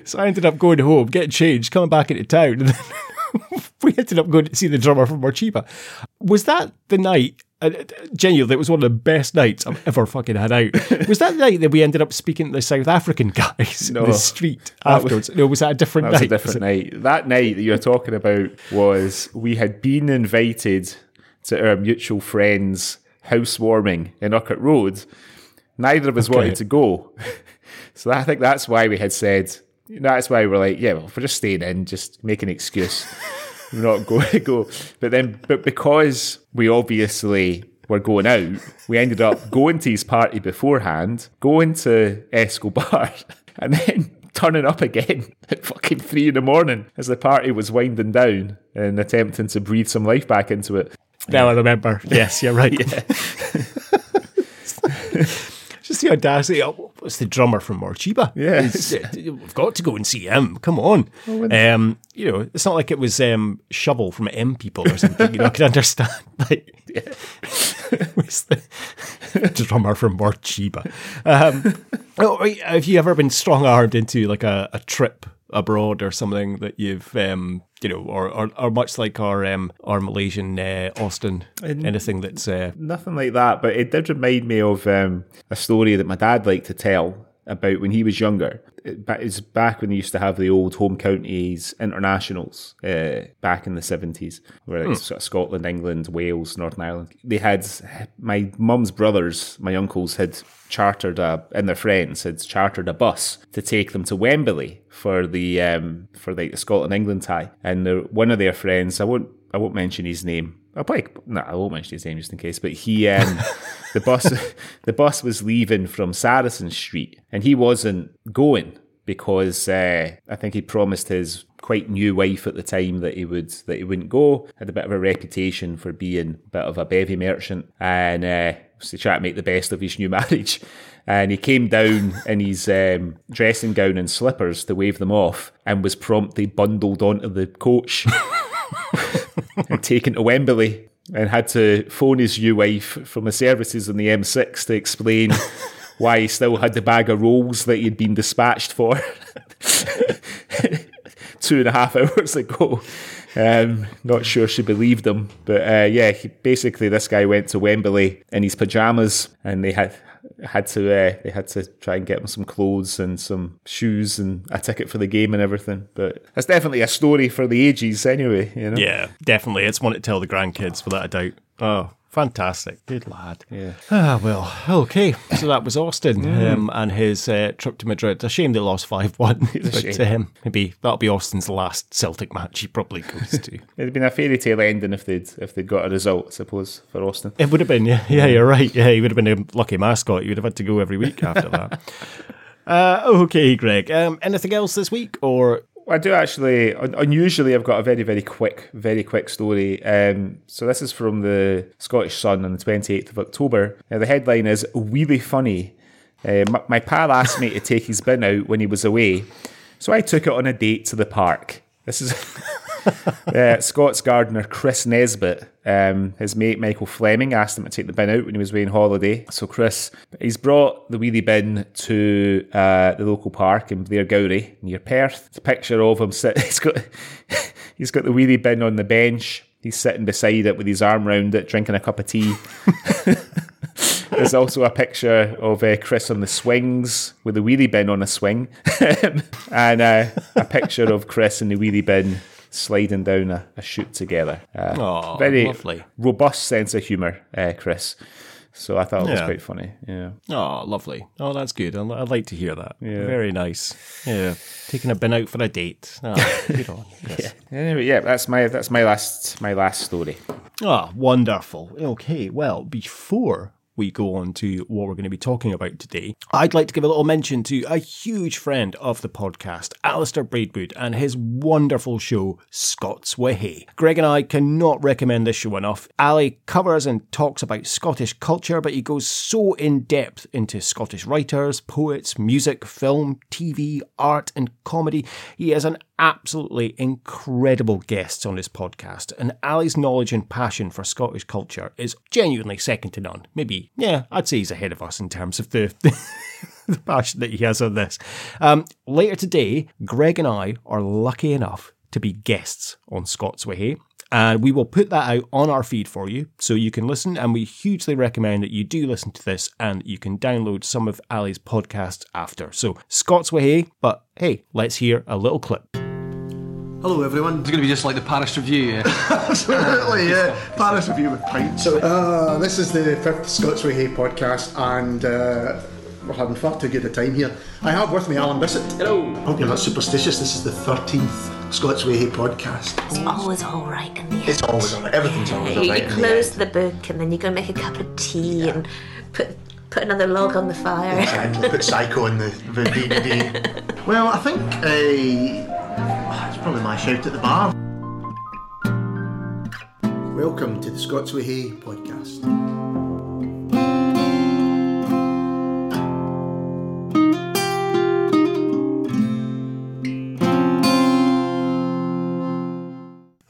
So I ended up going home, getting changed, coming back into town, and we ended up going to see the drummer from Morcheeba. Was that the night uh, genuinely, it was one of the best nights I've ever fucking had out. Was that the night that we ended up speaking to the South African guys no, in the street afterwards? Was, no, was that a different that night? Was a different night. That night that you're talking about was we had been invited to our mutual friend's housewarming in Urquhart Road. Neither of us okay. wanted to go. so I think that's why we had said, that's why we're like, yeah, well, if we're just staying in, just make an excuse not going to go. But then, but because we obviously were going out, we ended up going to his party beforehand, going to Escobar, and then turning up again at fucking three in the morning as the party was winding down and attempting to breathe some life back into it. Now I remember. Yes, you're right. Just the audacity. Oh, it's the drummer from Morcheeba. Yeah, we've got to go and see him. Come on. Oh, um, you know, it's not like it was um, Shovell from M People or something. You know, I can understand. Like, yeah. was the drummer from Morcheeba. Um, oh, have you ever been strong armed into like a, a trip abroad or something that you've um, you know or, or, or much like our um, our Malaysian uh, Austin and anything that's uh, nothing like that but it did remind me of um, a story that my dad liked to tell about when he was younger. It It's back when they used to have the old home counties internationals uh, back in the 70s, where it's sort of Scotland, England, Wales, Northern Ireland. They had my mum's brothers, my uncles had chartered a, and their friends had chartered a bus to take them to Wembley for the um, for the Scotland England tie. And one of their friends, I won't I won't mention his name. I'll probably no, I won't mention his name just in case. But he, um, the bus, the bus was leaving from Saracen Street, and he wasn't going because uh, I think he promised his quite new wife at the time that he would that he wouldn't go. Had a bit of a reputation for being a bit of a bevy merchant, and uh, was to try to make the best of his new marriage. And he came down in his um, dressing gown and slippers to wave them off, and was promptly bundled onto the coach and taken to Wembley and had to phone his new wife from the services on the M6 to explain why he still had the bag of rolls that he'd been dispatched for two and a half hours ago. Um, not sure she believed him, but uh, yeah, he, basically this guy went to Wembley in his pajamas, and they had had to uh, they had to try and get him some clothes and some shoes and a ticket for the game and everything. But that's definitely a story for the ages, anyway. You know. Yeah, definitely. It's one to tell the grandkids without a doubt. Oh, fantastic. Good lad. Yeah. Ah, well, okay. So that was Austin um, and his uh, trip to Madrid. A shame they lost 5 1. But shame. um, maybe that'll be Austin's last Celtic match he probably goes to. It'd been a fairy tale ending if they'd if they'd got a result, I suppose, for Austin. It would have been, yeah, yeah, you're right. Yeah, he would have been a lucky mascot. You would have had to go every week after that. Uh, okay, Greg. Um, anything else this week, or I do actually. Unusually, I've got a very, very quick, very quick story. Um, so this is from the Scottish Sun on the twenty eighth of October. Now the headline is "Really funny." Uh, my, my pal asked me to take his bin out when he was away, so I took it on a date to the park. This is uh, Scots gardener Chris Nesbitt. Um, his mate Michael Fleming asked him to take the bin out when he was away on holiday. So Chris, he's brought the wheelie bin to uh, the local park in Blairgowrie near Perth. It's a picture of him. sitting. he's got he's got the wheelie bin on the bench. He's sitting beside it with his arm round it, drinking a cup of tea. There's also a picture of uh, Chris on the swings with the wheelie bin on a swing, and uh, a picture of Chris in the wheelie bin sliding down a, a chute together. Uh, Aw, very lovely. robust sense of humour, uh, Chris. So I thought it was Yeah. quite funny. Yeah, Oh, lovely. Oh, that's good. I'd, I'd like to hear that. Very nice. Yeah. Taking a bin out for a date. Oh, good on. Yes. Anyway, yeah, that's my that's my last my last story. Ah, wonderful. Okay, well, before we go on to what we're going to be talking about today, I'd like to give a little mention to a huge friend of the podcast, Alistair Braidwood, and his wonderful show, Scots Way. Greg and I cannot recommend this show enough. Ali covers and talks about Scottish culture, but he goes so in depth into Scottish writers, poets, music, film, TV, art, and comedy. He is an absolutely incredible guests on this podcast, and Ali's knowledge and passion for Scottish culture is genuinely second to none. Maybe, yeah, I'd say he's ahead of us in terms of the. The passion that he has on this. Um, later today, Greg and I are lucky enough to be guests on Scots Way, and we will put that out on our feed for you so you can listen. And we hugely recommend that you do listen to this and you can download some of Ali's podcasts after. So, Scots Way, but hey, let's hear a little clip. Hello, everyone. It's going to be just like the Paris Review. Yeah. Absolutely, yeah. Paris Review with pints. Uh, this is the fifth Scots Whay Hae podcast, and uh, we're having far too good a time here. I have with me Alan Bissett. Hello. Hope you're not superstitious. This is the 13th Scots Whay Hae podcast. It's always all right in the end. It's always all right. Everything's always all You right. in the close the book and then you go make a cup of tea and put put another log on the fire. Exactly. Put Psycho in the, the DVD. well, I think uh, Ah, it's probably my shout at the bar. Welcome to the Scots Whay Hae podcast.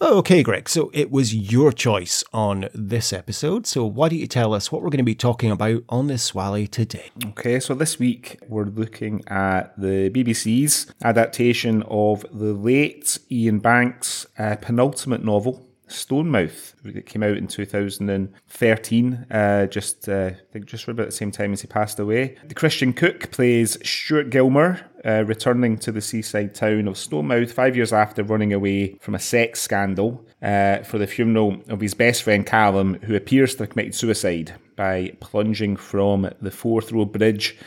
Okay, Greg, so it was your choice on this episode. So, why don't you tell us what we're going to be talking about on this Swally today? Okay, so this week we're looking at the BBC's adaptation of the late Iain Banks' uh, penultimate novel, Stonemouth. It came out in 2013, uh, just uh, I think just about the same time as he passed away. The Christian Cooke plays Stewart Gilmour, uh, returning to the seaside town of Stonemouth five years after running away from a sex scandal uh, for the funeral of his best friend Callum, who appears to have committed suicide by plunging from the Forth Road Bridge.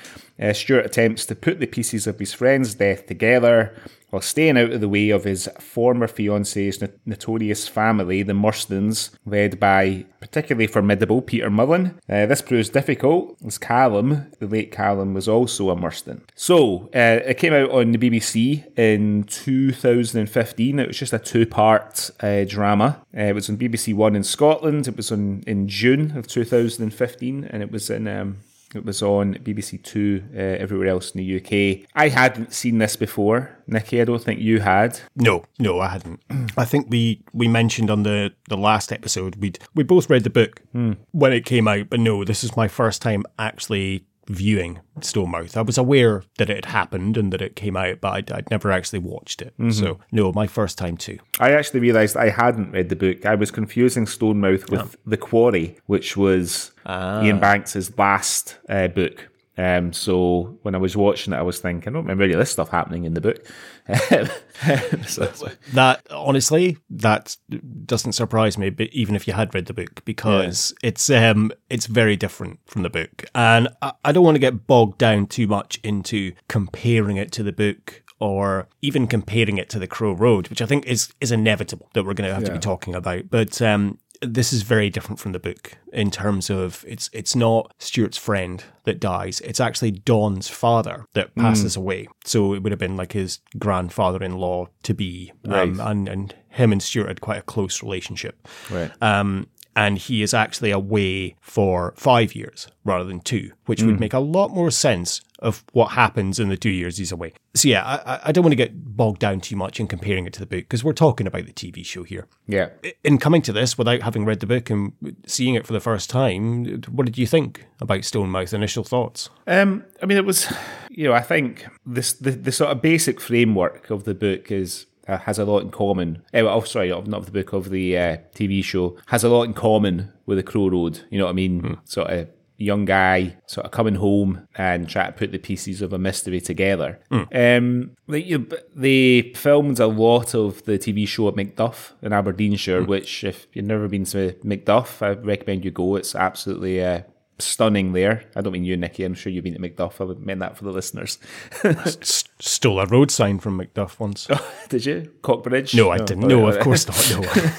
Uh, Stewart attempts to put the pieces of his friend's death together while staying out of the way of his former fiance's notorious family, the Murstons, led by particularly formidable Peter Mullen. Uh, this proves difficult, as Callum, the late Callum, was also a Murston. So, uh, it came out on the BBC in 2015. It was just a two part uh, drama. Uh, it was on BBC One in Scotland, it was on in June of 2015, and it was in. Um, it was on BBC Two uh, everywhere else in the UK. I hadn't seen this before, Nikki. I don't think you had. No, no, I hadn't. I think we we mentioned on the the last episode we'd we both read the book Hmm. when it came out, but no, this is my first time actually viewing Stonemouth. I was aware that it had happened and that it came out, but I'd, I'd never actually watched it. Mm-hmm. So no, my first time too. I actually realised I hadn't read the book. I was confusing Stonemouth with The Quarry, which was Iain Banks' last uh, book. Um, so when I was watching it, I was thinking, I don't remember any of this stuff happening in the book. so, That honestly, that doesn't surprise me. But even if you had read the book, because it's um it's very different from the book, and I, I don't want to get bogged down too much into comparing it to the book or even comparing it to the Crow Road, which I think is is inevitable that we're going to have to be talking about. But um, this is very different from the book in terms of it's it's not Stewart's friend that dies. It's actually Don's father that passes away. So it would have been like his grandfather-in-law to be, um, Right. and and him and Stewart had quite a close relationship. Right. Um, and he is actually away for five years rather than two, which would make a lot more sense of what happens in the two years he's away. So yeah, I, I- I don't want to get bogged down too much in comparing it to the book because we're talking about the TV show here. yeah. In coming to this without having read the book and seeing it for the first time, what did you think about Stonemouth? Initial thoughts? Um, I mean, it was, you know, I think this the, the sort of basic framework of the book is uh, has a lot in common. Eh, oh, sorry, not of the book of the uh, TV show has a lot in common with the Crow Road. You know what I mean? Sort of young guy, sort of coming home and trying to put the pieces of a mystery together. Um, they, you know, they filmed a lot of the TV show at Macduff in Aberdeenshire, which if you've never been to Macduff, I recommend you go. It's absolutely uh, stunning there. I don't mean you, Nicky. I'm sure you've been to Macduff. I meant that for the listeners. S- stole a road sign from Macduff once. Did you? Cockbridge? No, I didn't. No, of course not.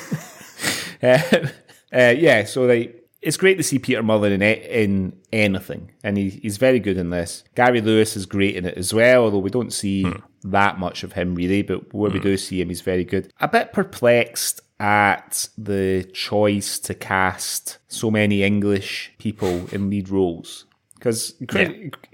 No. Uh, uh, yeah, so like it's great to see Peter Mullen in in anything, and he, he's very good in this. Gary Lewis is great in it as well, although we don't see that much of him really. But where we do see him, he's very good. A bit perplexed at the choice to cast so many English people in lead roles. Because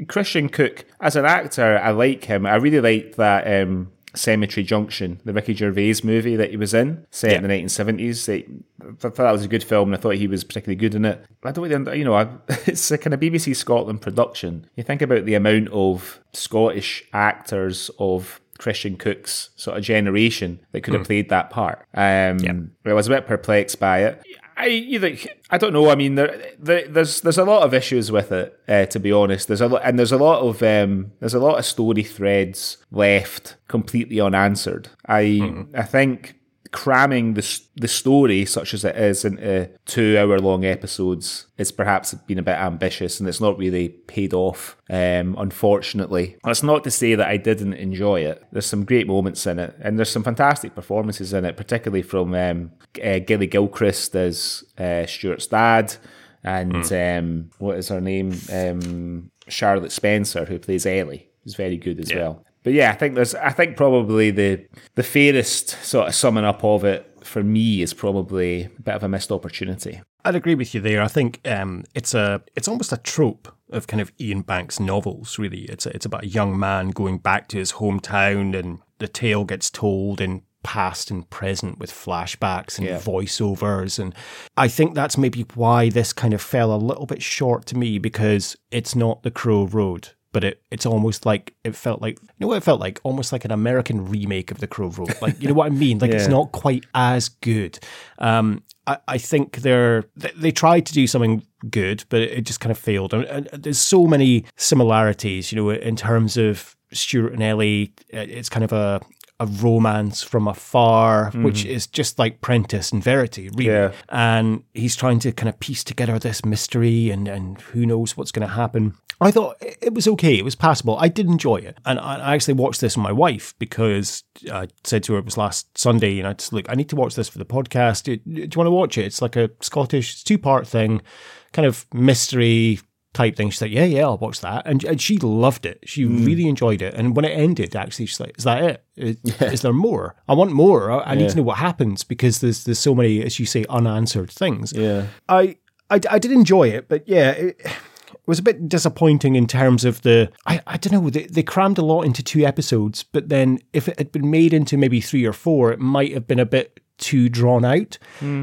Christian Cooke, as an actor, I like him. I really like that um, Cemetery Junction, the Ricky Gervais movie that he was in, set in the 1970s. Like, I thought that was a good film, and I thought he was particularly good in it. I don't you know, I, it's a kind of BBC Scotland production. You think about the amount of Scottish actors of Christian Cooke's sort of generation that could have played that part. Um, I was a bit perplexed by it. I either I don't know. I mean, there, there there's there's a lot of issues with it. Uh, to be honest, there's a lot, and there's a lot of um, there's a lot of story threads left completely unanswered. I I think cramming the the story such as it is into two hour long episodes is perhaps been a bit ambitious, and it's not really paid off. Um, unfortunately, that's not to say that I didn't enjoy it. There's some great moments in it, and there's some fantastic performances in it, particularly from um, uh, Gilly Gilchrist as uh, Stewart's dad, and um, what is her name? Um, Charlotte Spencer, who plays Ellie, is very good as well. But yeah, I think there's. I think probably the the fairest sort of summing up of it for me is probably a bit of a missed opportunity. I'd agree with you there. I think um, it's a it's almost a trope of kind of Iain Banks novels. Really, it's a, it's about a young man going back to his hometown, and the tale gets told in past and present with flashbacks and Yeah. voiceovers. And I think that's maybe why this kind of fell a little bit short to me because it's not the Crow Road. But it, it's almost like it felt like you know what it felt like almost like an American remake of The Crow Road. Like you know what I mean? Like it's not quite as good. Um, I, I think they're they, they tried to do something good, but it just kind of failed. And, and there's so many similarities, you know, in terms of Stewart and Ellie. It's kind of a a romance from afar, hmm. which is just like Prentice and Verity, really. Yeah. And he's trying to kind of piece together this mystery and, and who knows what's going to happen. I thought it was okay. It was passable. I did enjoy it. And I I actually watched this with my wife because I said to her it was last Sunday and I just, look, I need to watch this for the podcast. Do, do you want to watch it? It's like a Scottish two part thing, kind of mystery type thing. She's like, yeah, yeah, I'll watch that. And, and she loved it. She hmm. really enjoyed it. And when it ended, actually, she's like, is that it? Is, is there more? I want more. I, I need to know what happens because there's there's so many, as you say, unanswered things. Yeah. I, I, I did enjoy it, but yeah, it, it was a bit disappointing in terms of the. I, I don't know. They, they crammed a lot into two episodes, but then if it had been made into maybe three or four, it might have been a bit too drawn out.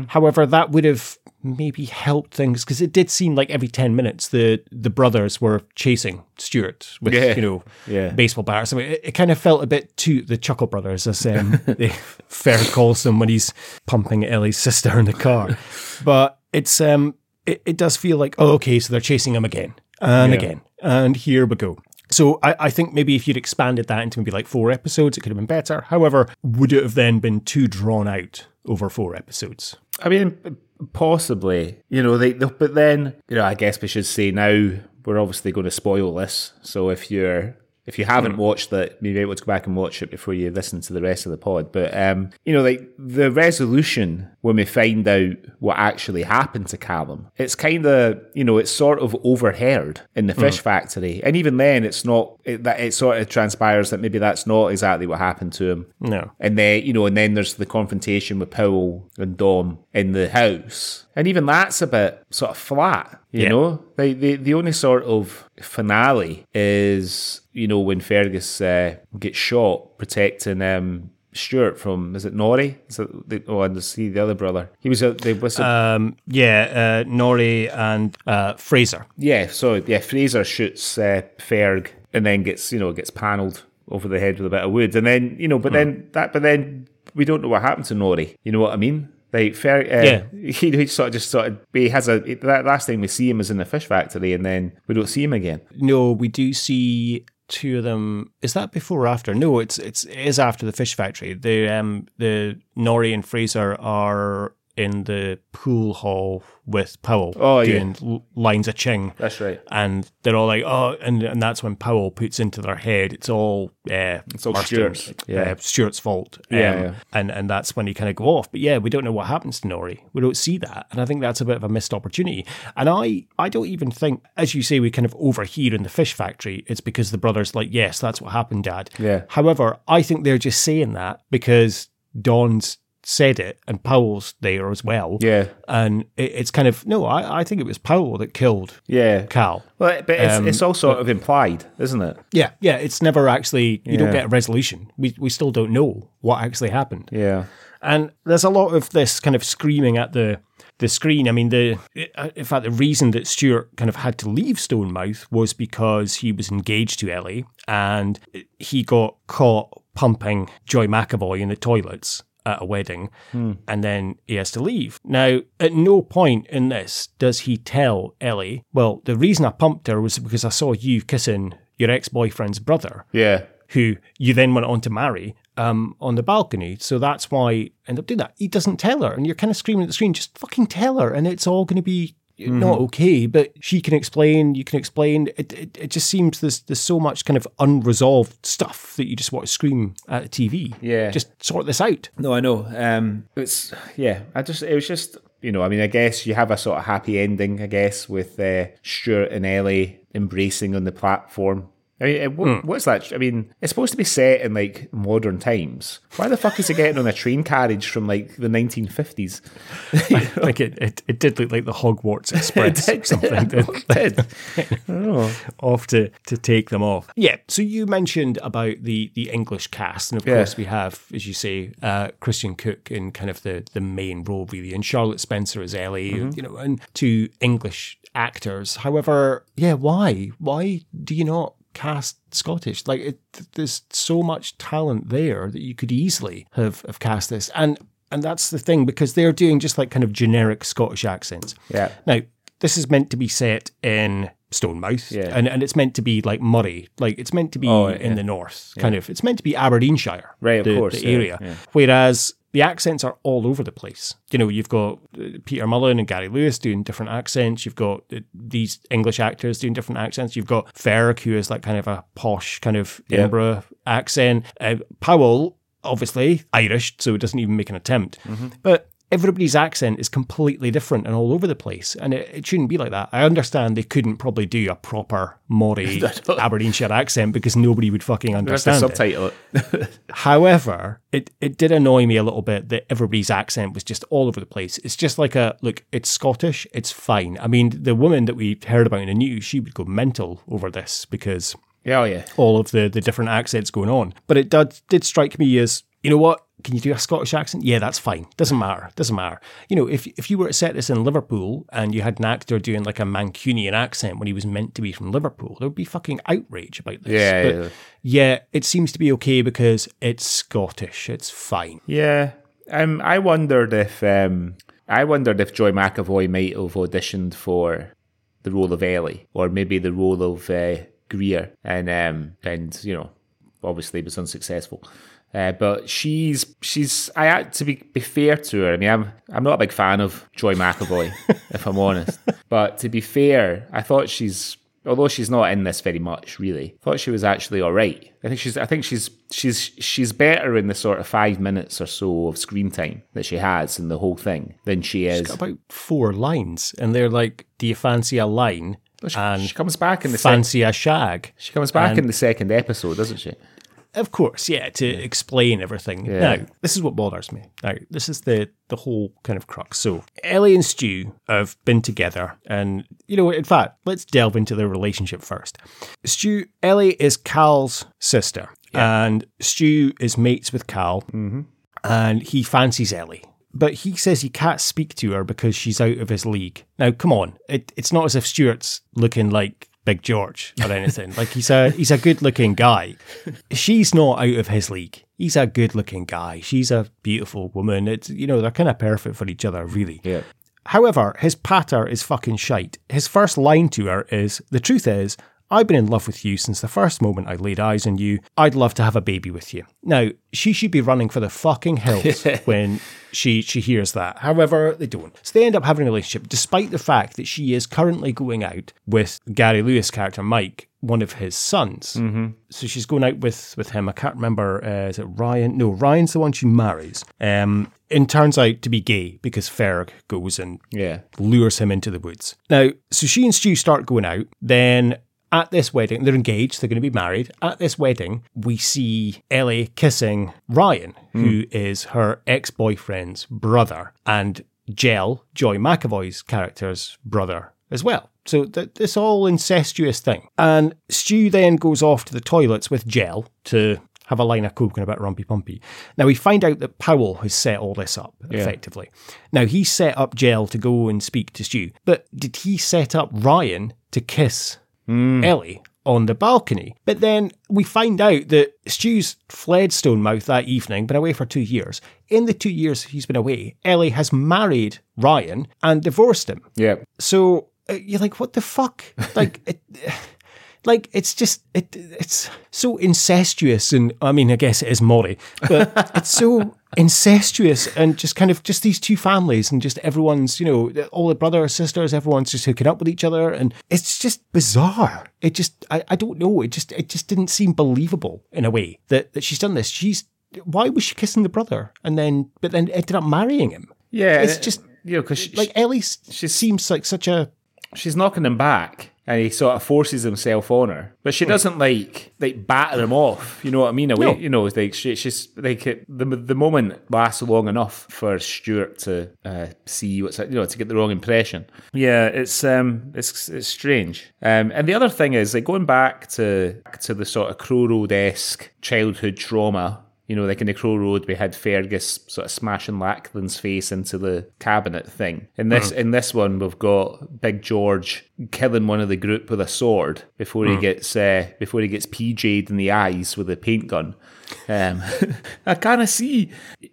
However, that would have maybe helped things because it did seem like every 10 minutes the the brothers were chasing Stewart with Yeah. you know Yeah. baseball bats. I mean, it, it kind of felt a bit too the Chuckle Brothers, as um, the Fair calls them when he's pumping Ellie's sister in the car. But it's um, it, it does feel like oh, okay, so they're chasing him again and Yeah. again, and here we go. So I, I think maybe if you'd expanded that into maybe like four episodes, it could have been better. However, would it have then been too drawn out over four episodes? I mean, possibly. You know, they, they. But then, you know, I guess we should say now we're obviously going to spoil this. So if you're if you haven't watched it, maybe able to go back and watch it before you listen to the rest of the pod. But um, you know, like the resolution when we find out what actually happened to Callum, it's kind of you know, it's sort of overheard in the fish factory, and even then, it's not. It, that it sort of transpires that maybe that's not exactly what happened to him. No. And then, you know, and then there's the confrontation with Powell and Dom in the house. And even that's a bit sort of flat, you Yeah. know? Like the, the only sort of finale is, you know, when Fergus uh, gets shot protecting um, Stewart from, is it Nori? Is it the, oh, and see the other brother. He was, a, they was a, Um, yeah, uh, Nori and uh, Fraser. yeah, so yeah, Fraser shoots uh, Ferg and then gets, you know, gets panelled over the head with a bit of wood. And then, you know, but then that, but then we don't know what happened to Nori. You know what I mean? Like Fer, uh, Yeah. he, he sort of just sort of he has a that last time we see him is in the fish factory, and then we don't see him again. No, we do see two of them. Is that before or after? No, it's it's it is after the fish factory. The um the Nori and Fraser are in the pool hall with Powell Oh, doing l- lines of ching. That's right. And they're all like, oh, and and that's when Powell puts into their head it's all uh, it's all Stewart's, yeah. uh, Stewart's fault. Um, Yeah, yeah. and and that's when he kind of go off. But yeah, we don't know what happens to Nori. We don't see that, and I think that's a bit of a missed opportunity. And I I don't even think, as you say, we kind of overhear in the fish factory. It's because the brothers like, yes, that's what happened, Dad. Yeah. However, I think they're just saying that because Don's said it and Powell's there as well. Yeah, And it, it's kind of no, I, I think it was Powell that killed yeah. Cal. Well, but it's, Um, it's all sort of implied, isn't it? Yeah, yeah. It's never actually you don't get a resolution. We we still don't know what actually happened. Yeah, And there's a lot of this kind of screaming at the the screen. I mean, the in fact, the reason that Stewart kind of had to leave Stonemouth was because he was engaged to Ellie, and he got caught pumping Joy McAvoy in the toilets at a wedding, and then he has to leave. Now, at no point in this does he tell Ellie, "Well, the reason I pumped her was because I saw you kissing your ex boyfriend's brother." yeah, who you then went on to marry um, on the balcony. So that's why I end up doing that. He doesn't tell her, and you're kind of screaming at the screen, just fucking tell her, and it's all going to be not okay. But she can explain, you can explain. It, it, it just seems there's there's so much kind of unresolved stuff that you just want to scream at the TV. Yeah. just sort this out. No, I know. Um, it's yeah. I just it was just you know. I mean, I guess you have a sort of happy ending. I guess with uh, Stewart and Ellie embracing on the platform. I mean, what, what's that? I mean, it's supposed to be set in like modern times. Why the fuck is it getting on a train carriage from like the 1950s? I think it, it, it did look like the Hogwarts Express or something. didn't it? off to, to take them off. Yeah. So you mentioned about the the English cast, and of Yeah. course we have, as you say, uh, Christian Cooke in kind of the the main role, really, and Charlotte Spencer as Ellie. You know, and two English actors. However, yeah, why why do you not cast Scottish. Like, it, there's so much talent there that you could easily have, have cast this. And and that's the thing because they're doing just like kind of generic Scottish accents. Yeah. Now, this is meant to be set in Stonemouth, Yeah. and, and it's meant to be like Moray, like it's meant to be Oh, in the north, kind of. It's meant to be Aberdeenshire, Right, of the, course, the yeah, area. yeah. Whereas the accents are all over the place. You know, you've got uh, Peter Mullen and Gary Lewis doing different accents. You've got uh, these English actors doing different accents. You've got Ferrick, who is like kind of a posh kind of Yeah. Edinburgh accent. Uh, Powell, obviously Irish, so it doesn't even make an attempt. Mm-hmm. But everybody's accent is completely different and all over the place. And it, it shouldn't be like that. I understand they couldn't probably do a proper Moray Aberdeenshire accent because nobody would fucking We have to understand it. subtitle it. However, it, it did annoy me a little bit that everybody's accent was just all over the place. It's just like a look, it's Scottish, it's fine. I mean, the woman that we heard about in the news, she would go mental over this because yeah, oh yeah. all of the, the different accents going on. But it did, did strike me as, you know what? Can you do a Scottish accent? Yeah, that's fine. Doesn't matter. Doesn't matter. You know, if if you were to set this in Liverpool and you had an actor doing like a Mancunian accent when he was meant to be from Liverpool, there would be fucking outrage about this. Yeah, but yeah. yeah, it seems to be okay because it's Scottish. It's fine. Yeah. Um, I wondered if um, I wondered if Joy McAvoy might have auditioned for the role of Ellie, or maybe the role of uh, Greer, and um, and you know, obviously was unsuccessful. Uh, but she's she's I had to be, be fair to her. I mean, I'm I'm not a big fan of Joy McAvoy, if I'm honest. But to be fair, I thought she's although she's not in this very much, really, I thought she was actually all right. I think she's I think she's she's she's better in the sort of five minutes or so of screen time that she has in the whole thing than she is. Got about four lines, and they're like, "Do you fancy a line?" She, and she comes back in the sec- fancy a shag. she comes back and- in the second episode, doesn't she? Of course, yeah, to explain everything. Yeah. Now, this is what bothers me. Now, this is the the whole kind of crux. So, Ellie and Stu have been together, and you know, in fact, let's delve into their relationship first. Stu, Ellie is Cal's sister, and Stu is mates with Cal, mm-hmm. and he fancies Ellie. But he says he can't speak to her because she's out of his league. Now, come on, it, it's not as if Stewart's looking like Big George or anything. like he's a he's a good looking guy. She's not out of his league. He's a good looking guy. She's a beautiful woman. It's you know they're kind of perfect for each other, really. Yeah. However, his patter is fucking shite. His first line to her is The truth is, I've been in love with you since the first moment I laid eyes on you. I'd love to have a baby with you. Now, she should be running for the fucking hills when she she hears that. However, they don't. So they end up having a relationship, despite the fact that she is currently going out with Gary Lewis' character Mike, one of his sons. Mm-hmm. So she's going out with with him. I can't remember. Uh, is it Ryan? No, Ryan's the one she marries. Um, and turns out to be gay because Ferg goes and Yeah. lures him into the woods. Now, so she and Stu start going out. Then at this wedding, they're engaged, they're going to be married. At this wedding, we see Ellie kissing Ryan, hmm. who is her ex boyfriend's brother, and Jell, Joy McAvoy's character's brother as well. So th- this all incestuous thing. And Stu then goes off to the toilets with Jell to have a line of coke and a bit rumpy pumpy. Now we find out that Powell has set all this up effectively. Now he set up Jell to go and speak to Stu, but did he set up Ryan to kiss Ellie on the balcony? But then we find out that Stu's fled Stonemouth that evening, been away for two years. In the two years he's been away, Ellie has married Ryan and divorced him. Yeah. So uh, you're like, what the fuck? Like, it, like it's just it. It's so incestuous, and I mean, I guess it is Moray, but it's so incestuous and just kind of just these two families and just everyone's, you know, all the brothers, sisters, everyone's just hooking up with each other, and it's just bizarre. It just, I, I don't know. It just, it just didn't seem believable in a way that that she's done this. She's why was she kissing the brother and then, but then ended up marrying him? Yeah. It's just you know because like Ellie she seems like such a she's knocking him back and he sort of forces himself on her. But she doesn't like like batter him off. You know what i mean? Away No. you know it's like she, she's like it, the the moment lasts long enough for stewart to uh, see what's you know to get the wrong impression. Yeah it's um it's it's strange. Um and the other thing is like going back to to the sort of crow road-esque childhood trauma you know, like in the Crow Road, we had Fergus sort of smashing Lachlan's face into the cabinet thing. In this, in this one, we've got Big George killing one of the group with a sword before he gets uh, before he gets PJ'd in the eyes with a paint gun. Um, I kind of see,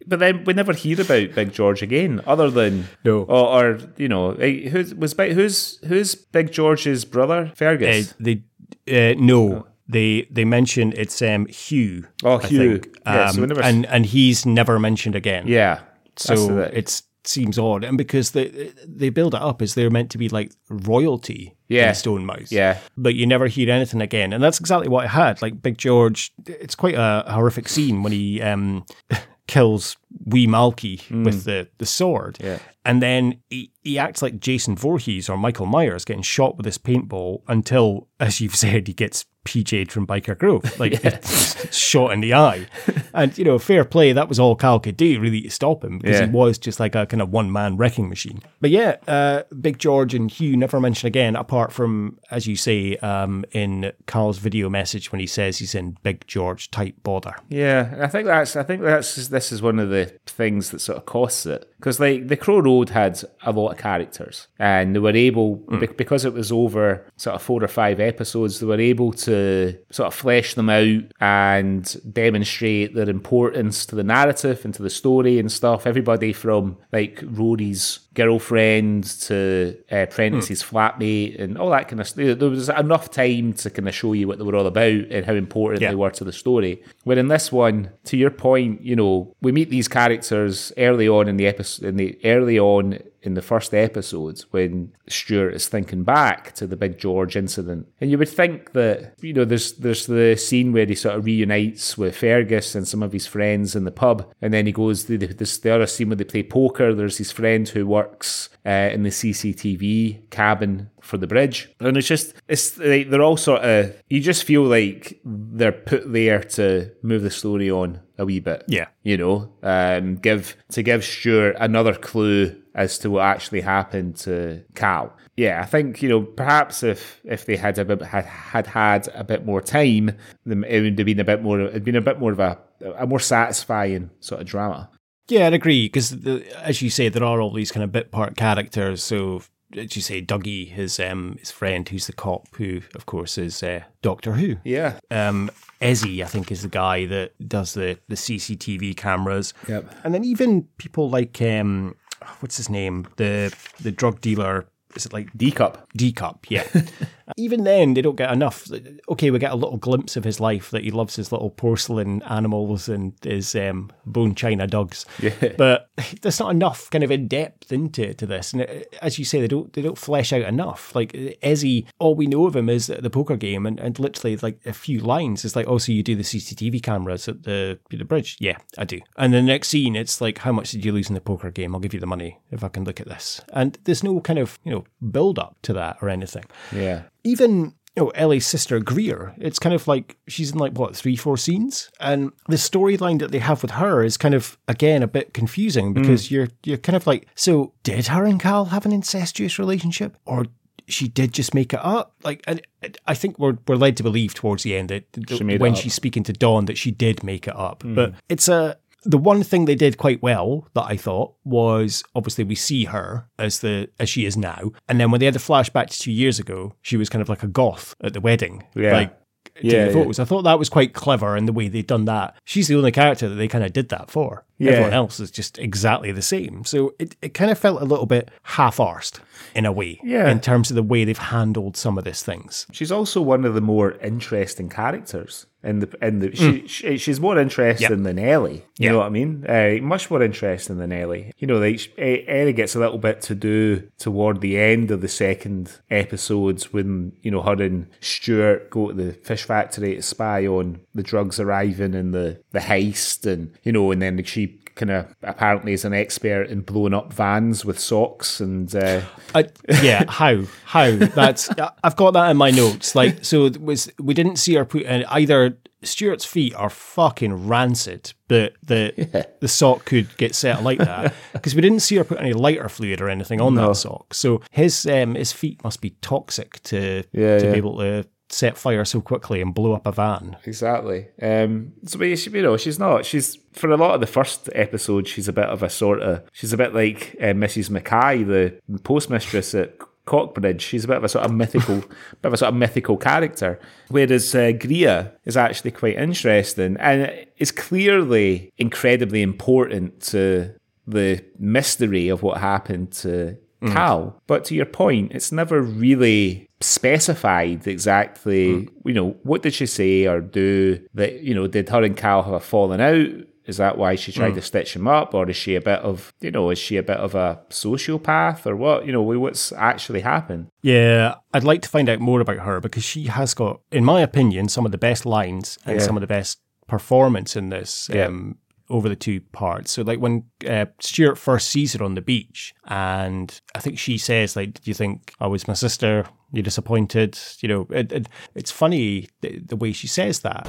but then we never hear about Big George again, other than No. or, or you know, eh, who's was Big, who's who's Big George's brother, Uh, Fergus. they uh, no. They they mention it's um, Hugh. Oh, I Hugh. think. Yeah, so never- and and he's never mentioned again. yeah, so it seems odd, and because they they build it up as they're meant to be like royalty Yeah. in Stonemouth. Yeah. but you never hear anything again, and that's exactly what it had. Like Big George, it's quite a horrific scene when he um, kills wee Malky with the the sword. Mm. Yeah. And then he, he acts like Jason Voorhees or Michael Myers getting shot with this paintball until, as you've said, he gets PJ'd from Byker Grove, like shot in the eye. And, you know, fair play, that was all Cal could do really to stop him because Yeah. he was just like a kind of one man wrecking machine. But yeah, uh, Big George and Hugh never mentioned again, apart from, as you say, um, in Carl's video message when he says he's in Big George type bother. Yeah, I think that's I think that's this is one of the things that sort of costs it because like the Crow Road had a lot of characters and they were able hmm. be- because it was over sort of four or five episodes they were able to sort of flesh them out and demonstrate their importance to the narrative and to the story and stuff. Everybody from like Rory's girlfriend to uh, Prentice's flatmate and all that kind of stuff. There was enough time to kind of show you what they were all about and how important Yeah. they were to the story. Where in this one, to your point, you know, we meet these characters early on in the episode, in the early on in the first episodes when Stewart is thinking back to the Big George incident, and you would think that you know there's there's the scene where he sort of reunites with Fergus and some of his friends in the pub, and then he goes to the, this the other scene where they play poker. There's his friend who works uh, in the CCTV cabin for the bridge, and it's just it's like they're all sort of you just feel like they're put there to move the story on a wee bit. Yeah. you know, um, give to give Stewart another clue as to what actually happened to Cal. Yeah, I think you know perhaps if if they had a bit, had had had a bit more time, then it would have been a bit more. It'd been a bit more of a a more satisfying sort of drama. Yeah, I'd agree because, as you say, there are all these kind of bit part characters. So, as you say, Dougie, his um, his friend, who's the cop, who of course is uh, Doctor Who. Yeah, Um, Ezzy, I think, is the guy that does the the CCTV cameras. Yep. And then even people like um, what's his name, the the drug dealer. Is it like D cup. D cup? Yeah. even then, they don't get enough. Okay, we get a little glimpse of his life that he loves his little porcelain animals and his um, bone china dogs. Yeah. But there's not enough kind of in depth into to this, and it, as you say, they don't they don't flesh out enough. Like Ezzy, all we know of him is the poker game, and, and literally like a few lines. It's like, oh, so you do the CCTV cameras at the the bridge? Yeah, I do. And the next scene, it's like, how much did you lose in the poker game? I'll give you the money if I can look at this. And there's no kind of you know build up to that or anything Yeah, even you know Ellie's sister Greer, it's kind of like she's in like what three, four scenes, and the storyline that they have with her is kind of again a bit confusing because you're you're kind of like, so did her and Cal have an incestuous relationship, or she did just make it up? Like, and I think we're we're led to believe towards the end that She when she's speaking to Don that she did make it up, but it's a the one thing they did quite well that I thought was obviously we see her as the as she is now, and then when they had the flashback to two years ago, she was kind of like a goth at the wedding, Yeah. like Yeah, yeah. photos. I thought that was quite clever in the way they'd done that. She's the only character that they kind of did that for. Yeah. Everyone else is just exactly the same. So it, it kind of felt a little bit half-arsed in a way, Yeah. in terms of the way they've handled some of these things. she's also one of the more interesting characters. In the in the she, she she's more interesting Yep. than Ellie. You Yeah. know what I mean? Uh, much more interesting than Ellie. You know, like Ellie gets a little bit to do toward the end of the second episodes when you know her and Stewart go to the fish factory to spy on the drugs arriving and the the heist, and you know, and then she kind of apparently is an expert in blowing up vans with socks and. Uh, I, yeah, how? How? That's I've got that in my notes. Like, so was we didn't see her put in either. Stewart's feet are fucking rancid, but the the sock could get set like that because we didn't see her put any lighter fluid or anything on that sock. So his um his feet must be toxic to Yeah, to yeah. be able to set fire so quickly and blow up a van. Exactly. Um, so, but she, you know, she's not. She's for a lot of the first episode. She's a bit of a sort of. She's a bit like uh, Mrs. Mackay, the postmistress at Cockbridge. She's a bit of a sort of mythical, bit of a sort of mythical character. Whereas uh, Greer is actually quite interesting and is clearly incredibly important to the mystery of what happened to Mm. Cal. But to your point, it's never really specified exactly, mm. you know, what did she say or do that, you know, did her and Cal have a falling out? Is that why she tried mm. to stitch him up? Or is she a bit of, you know, is she a bit of a sociopath or what? You know, what's actually happened? Yeah, I'd like to find out more about her because she has got, in my opinion, some of the best lines and Yeah. some of the best performance in this. Yeah. Um, over the two parts. So, like when uh, Stewart first sees her on the beach, and I think she says, "Like, did you think I was my sister? You're disappointed?" You know, it, it, it's funny the, the way she says that.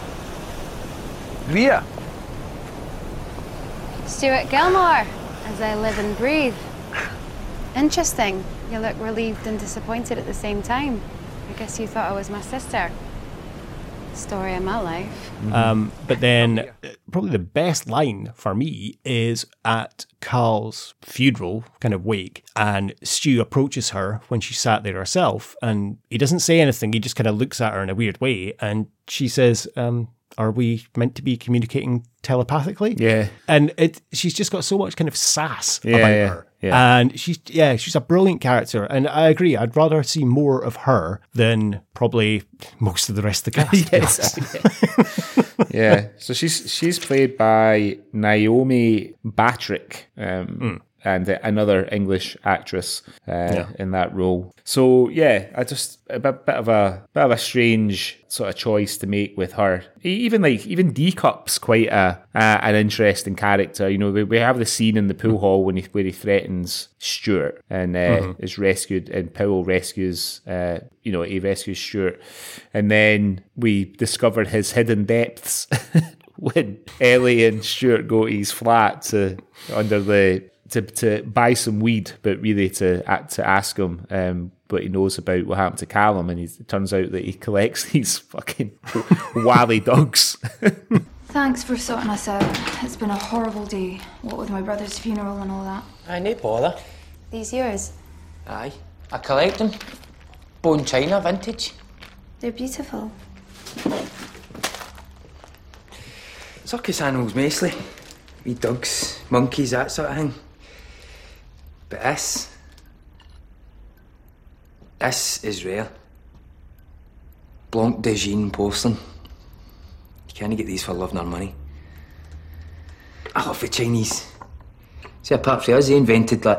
Rhea! Stewart Gilmour, as I live and breathe. Interesting. You look relieved and disappointed at the same time. I guess you thought I was my sister. Story of my life. Um, but then, uh, probably the best line for me is at Carl's funeral kind of wake, and Stu approaches her when she sat there herself, and he doesn't say anything. He just kind of looks at her in a weird way, and she says, um, "Are we meant to be communicating telepathically?" Yeah. and it she's just got so much kind of sass Yeah, about yeah, her. yeah. And she's yeah, she's a brilliant character, and I agree. I'd rather see more of her than probably most of the rest of the cast. honest. yeah. So she's she's played by Naomi Battrick, um, and another English actress uh, in that role. So yeah, I just a bit, bit of a bit of a strange sort of choice to make with her. Even like even D Cup's quite a, a an interesting character. You know, we, we have the scene in the pool hall when he where he threatens Stewart and uh, is rescued, and Powell rescues. Uh, you know, he rescues Stewart, and then we discover his hidden depths. when Ellie and Stewart go to his flat to under the to to buy some weed, but really to to ask him um, what he knows about what happened to Callum, and he's, it turns out that he collects these fucking wally dogs. Thanks for sorting us out. It's been a horrible day, what with my brother's funeral and all that. Aye, no bother. These yours? Aye. I collect them. Bone china, vintage. They're beautiful. Circus animals mostly. Wee dogs, monkeys, that sort of thing. But this. This is rare. Blanc de Chine porcelain. You can't get these for love nor money. I love the Chinese. See, apart from us, they invented like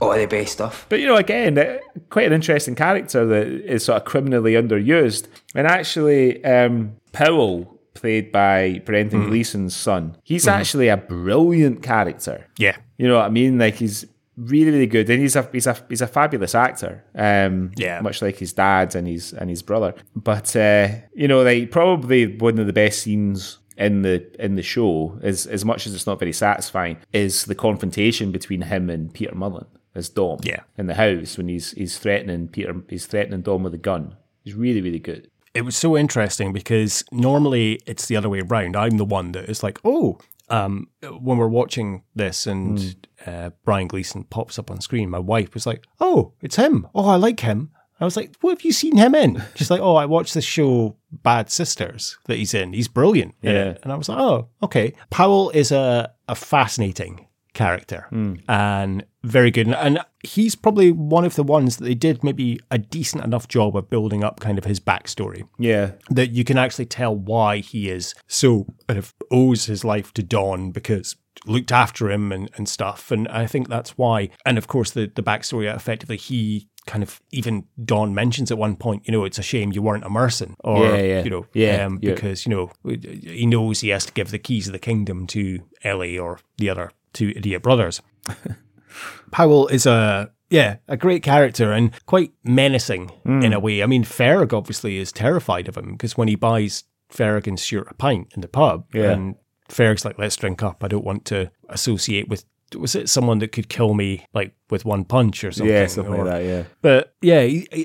all the best stuff. But you know, again, uh, quite an interesting character that is sort of criminally underused. And actually, um, Powell, played by Brendan Gleeson's son, he's actually a brilliant character. yeah, You know what I mean? Like he's really, really good, and he's a he's a he's a fabulous actor. Um, Yeah. much like his dad and his and his brother. But uh, you know, like probably one of the best scenes in the in the show is as much as it's not very satisfying is the confrontation between him and Peter Mullen as Don. Yeah. in the house when he's he's threatening Peter, he's threatening Don with a gun. He's really, really good. it was so interesting because normally it's the other way around. I'm the one that is like, oh, um, when we're watching this and uh, Brian Gleeson pops up on screen, my wife was like, oh, it's him. Oh, I like him. I was like, what have you seen him in? She's like, oh, I watched this show, Bad Sisters, that he's in. He's brilliant. Yeah. it." And I was like, oh, okay. Powell is a, a fascinating character and very good. And, and he's probably one of the ones that they did maybe a decent enough job of building up kind of his backstory Yeah, that you can actually tell why he is so kind of owes his life to Don because looked after him and, and stuff. And I think that's why. And of course, the, the backstory effectively, he kind of even Don mentions at one point, you know, it's a shame you weren't a Murston, or Yeah, yeah. you know, Yeah, um, yeah. because you know he knows he has to give the keys of the kingdom to Ellie or the other two idiot brothers. Powell is a yeah a great character and quite menacing Hmm. in a way. I mean, Ferrig obviously is terrified of him because when he buys Ferrig and Stewart a pint in the pub, Yeah. and Ferrig's like, "Let's drink up. I don't want to associate with was it someone that could kill me like with one punch or something? Yeah, something or- like that. Yeah. But yeah,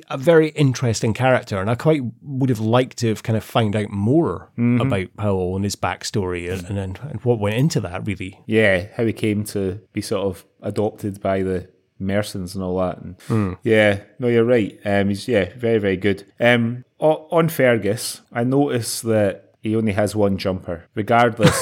a very interesting character, and I quite would have liked to have kind of found out more Mm-hmm. about Powell and his backstory and, and, and what went into that. Really, yeah, how he came to be sort of adopted by the Murstons and all that. And Yeah, no, you're right. Um, he's yeah, very very good. Um, on Fergus, I noticed that he only has one jumper, regardless,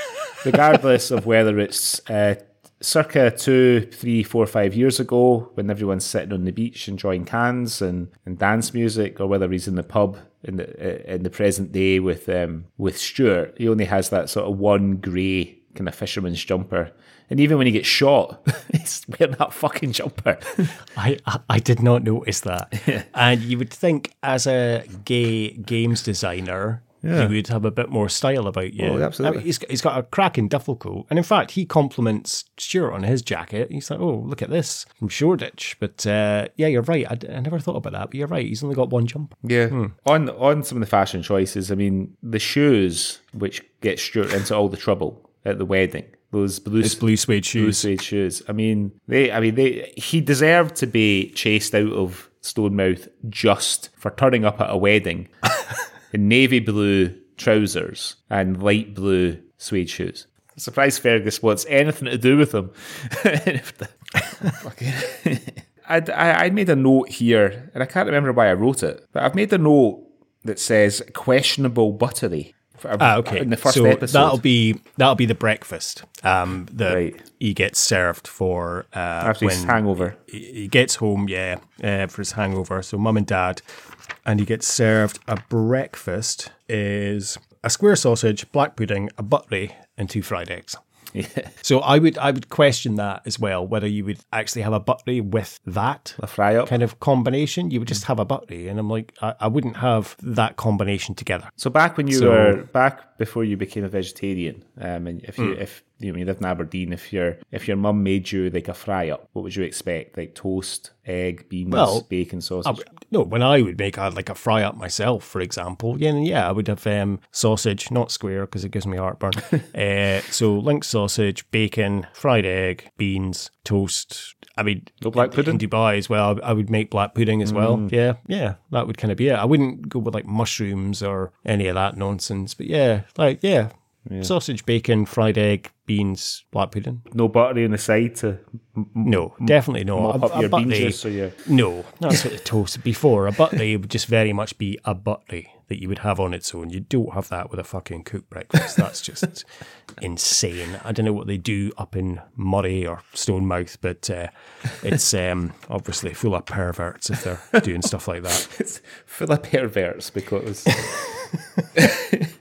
regardless of whether it's uh, circa two, three, four, five years ago when everyone's sitting on the beach enjoying cans and, and dance music, or whether he's in the pub in the uh, in the present day with um, with Stewart. He only has that sort of one grey kind of fisherman's jumper. And even when he gets shot, he's wearing that fucking jumper. I I- I did not notice that. and you would think, as a gay games designer. Yeah. You would have a bit more style about you. Oh, absolutely. I mean, he's, he's got a cracking duffel coat. And in fact, he compliments Stewart on his jacket. He's like, oh, look at this from Shoreditch. But uh, yeah, you're right. I, d- I never thought about that. But you're right. He's only got one jumper. Yeah. On on some of the fashion choices, I mean, the shoes which get Stewart into all the trouble at the wedding. Those blue, His blue suede blue shoes. suede shoes. I mean, they. I mean, they. He deserved to be chased out of Stonemouth just for turning up at a wedding in navy blue trousers and light blue suede shoes. I'm surprised Fergus wants anything to do with them. I'd, I, I made a note here, and I can't remember why I wrote it, but I've made a note that says questionable buttery. Ah, okay. In the first so episode. that'll be that'll be the breakfast um, that Right. he gets served for uh, After his when hangover. He, he gets home, yeah, uh, for his hangover. So mum and dad, and he gets served a breakfast is a square sausage, black pudding, a buttery, and two fried eggs. Yeah. So I would I would question that as well whether you would actually have a buttery with that A fry up. kind of combination. You would just have a buttery, and I'm like I, I wouldn't have that combination together. So back when you So- were back before you became a vegetarian, um, and if you Hmm. if you, know, you live in Aberdeen, if your if your mum made you like a fry up, what would you expect? Like toast, egg, beans, Well, bacon, sausage. w- no, when I would make a, like a fry up myself, for example, yeah, yeah, I would have um, sausage, not square because it gives me heartburn. uh, so link sausage, bacon, fried egg, beans, toast. I mean, No black pudding? in Dubai as well. I would make black pudding as well. Yeah, yeah, that would kind of be it. I wouldn't go with like mushrooms or any of that nonsense. But yeah, like yeah, sausage, bacon, fried egg, beans, black pudding. no buttery on the side to No, definitely no. mop A- up your bean buttery- juice or your no, that's what the toast before. A buttery would just very much be a buttery that you would have on its own. You don't have that with a fucking cooked breakfast. That's just insane. I don't know what they do up in Moray or Stonemouth, but uh, it's um, obviously full of perverts if they're doing stuff like that. it's full of perverts because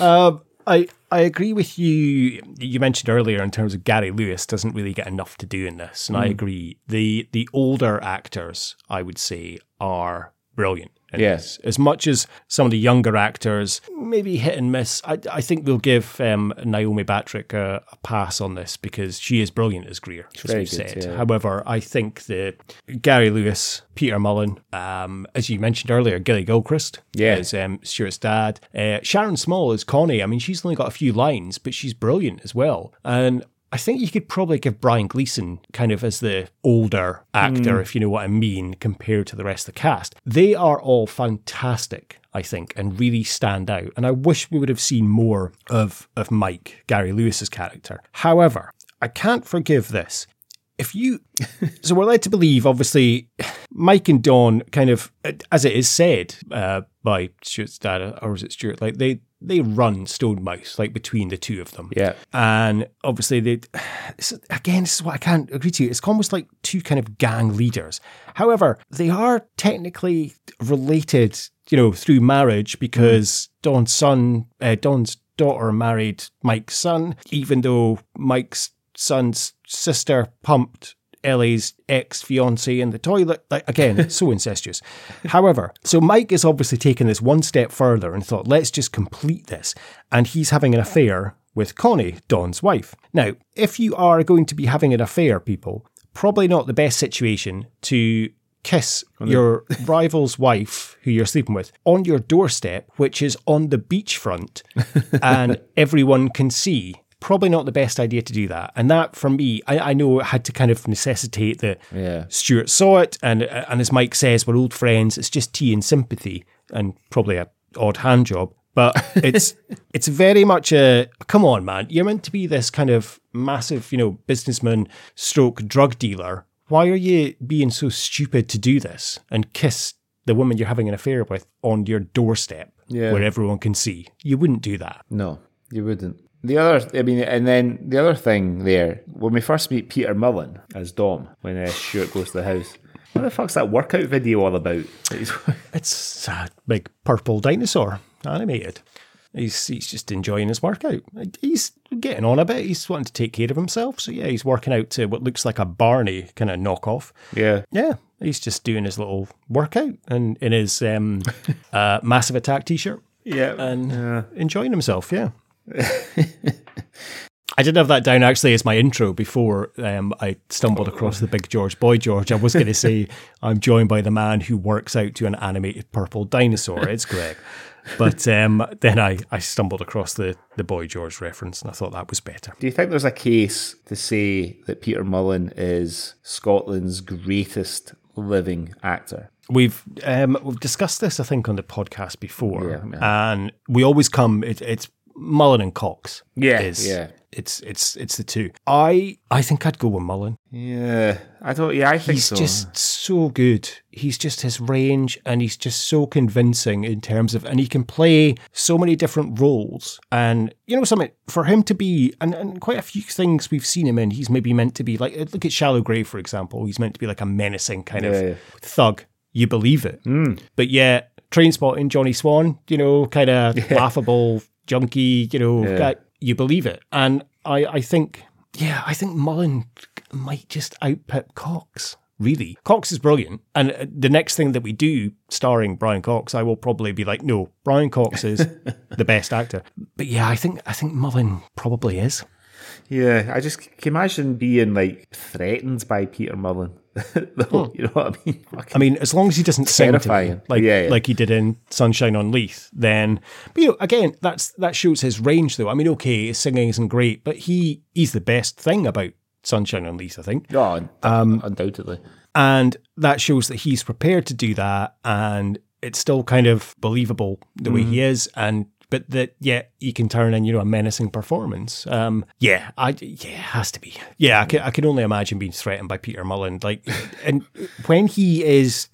Um, I, I agree with you. You mentioned earlier in terms of Gary Lewis doesn't really get enough to do in this, and I mm. agree. the The older actors, I would say, are brilliant. This. as much as some of the younger actors maybe hit and miss. I, I think we'll give um, Naomi Battrick a, a pass on this because she is brilliant as Greer, as we've said. yeah. However, I think that Gary Lewis, Peter Mullen, um, as you mentioned earlier, Gilly Gilchrist, Yeah. is um, Stewart's dad. Uh, Sharon Small is Connie. I mean, she's only got a few lines, but she's brilliant as well. And I think you could probably give Brian Gleeson kind of as the older actor, if you know what I mean, compared to the rest of the cast. They are all fantastic, I think, and really stand out. And I wish we would have seen more of, of Mike, Gary Lewis's character. However, I can't forgive this if you so we're led to believe obviously mike and don kind of as it is said uh, by stewart's dad or is it stewart like they they run Stonemouth like between the two of them. Yeah. and obviously they again this is what i can't agree to. It's almost like two kind of gang leaders. However they are technically related you know through marriage because don's son uh, don's daughter married mike's son even though mike's son's sister pumped Ellie's ex fiance in the toilet. Like again, so incestuous. However, so Mike is obviously taken this one step further and thought, let's just complete this. And he's having an affair with Connie, Don's wife. Now, if you are going to be having an affair, people, probably not the best situation to kiss your rival's wife who you're sleeping with on your doorstep, which is on the beachfront, and everyone can see probably not the best idea to do that. And that, for me, I, I know it had to kind of necessitate that Yeah. Stewart saw it, and uh, and as Mike says, we're old friends. It's just tea and sympathy, and probably a odd hand job. But it's it's very much a come on, man. You're meant to be this kind of massive, you know, businessman, stroke drug dealer. Why are you being so stupid to do this and kiss the woman you're having an affair with on your doorstep, Yeah. where everyone can see? You wouldn't do that. No, you wouldn't. The other, I mean, and then the other thing there, when we first meet Peter Mullen as Don, when uh, Stewart goes to the house, what the fuck's that workout video all about? It's a big purple dinosaur animated. He's he's just enjoying his workout. He's getting on a bit. He's wanting to take care of himself. So yeah, he's working out to what looks like a Barney kind of knockoff. yeah, Yeah, he's just doing his little workout and in his um, uh, massive attack t-shirt yeah, and enjoying himself. Yeah. I didn't have that down actually as my intro before um, I stumbled across the big George Boy George. I was going to say I'm joined by the man who works out to an animated purple dinosaur. It's Greg. But um, then I, I stumbled across the, the Boy George reference and I thought that was better. Do you think there's a case to say that Peter Mullen is Scotland's greatest living actor? We've um, we've discussed this, I think, on the podcast before, Yeah, yeah. and we always come. It, it's Mullen and Cox. Yeah, is, yeah. It's it's it's the two. I I think I'd go with Mullen. Yeah, I don't. Yeah, I think so. He's so. just so good. He's just his range, and he's just so convincing in terms of, and he can play so many different roles. And you know something for him to be, and, and quite a few things we've seen him in. He's maybe meant to be like look at Shallow Grave for example. He's meant to be like a menacing kind Yeah, of yeah. thug. You believe it, hmm. but yet Trainspotting Johnny Swan, you know, kind of laughable junkie, you know, Yeah. guy, you believe it. And I, I think, yeah, I think Mullen might just output Cox. Really, Cox is brilliant, and uh, the next thing that we do, starring Brian Cox, I will probably be like, no, Brian Cox is the best actor. But yeah, I think I think Mullen probably is. Yeah, I just can imagine being like threatened by Peter Mullen. Though, You know what I mean? Fucking- I mean, as long as he doesn't sing to me, like Yeah, yeah. like he did in Sunshine on Leith, then but, you know, again, that's that shows his range though. I mean, okay, his singing isn't great, but he he's the best thing about Sunshine on Leith, I think. oh, Um, undoubtedly. And that shows that he's prepared to do that and it's still kind of believable the way Mm-hmm. he is and but that yeah, he can turn in, you know, a menacing performance. Um yeah, I yeah, it has to be. Yeah, I can I can only imagine being threatened by Peter Mullen. Like and when he is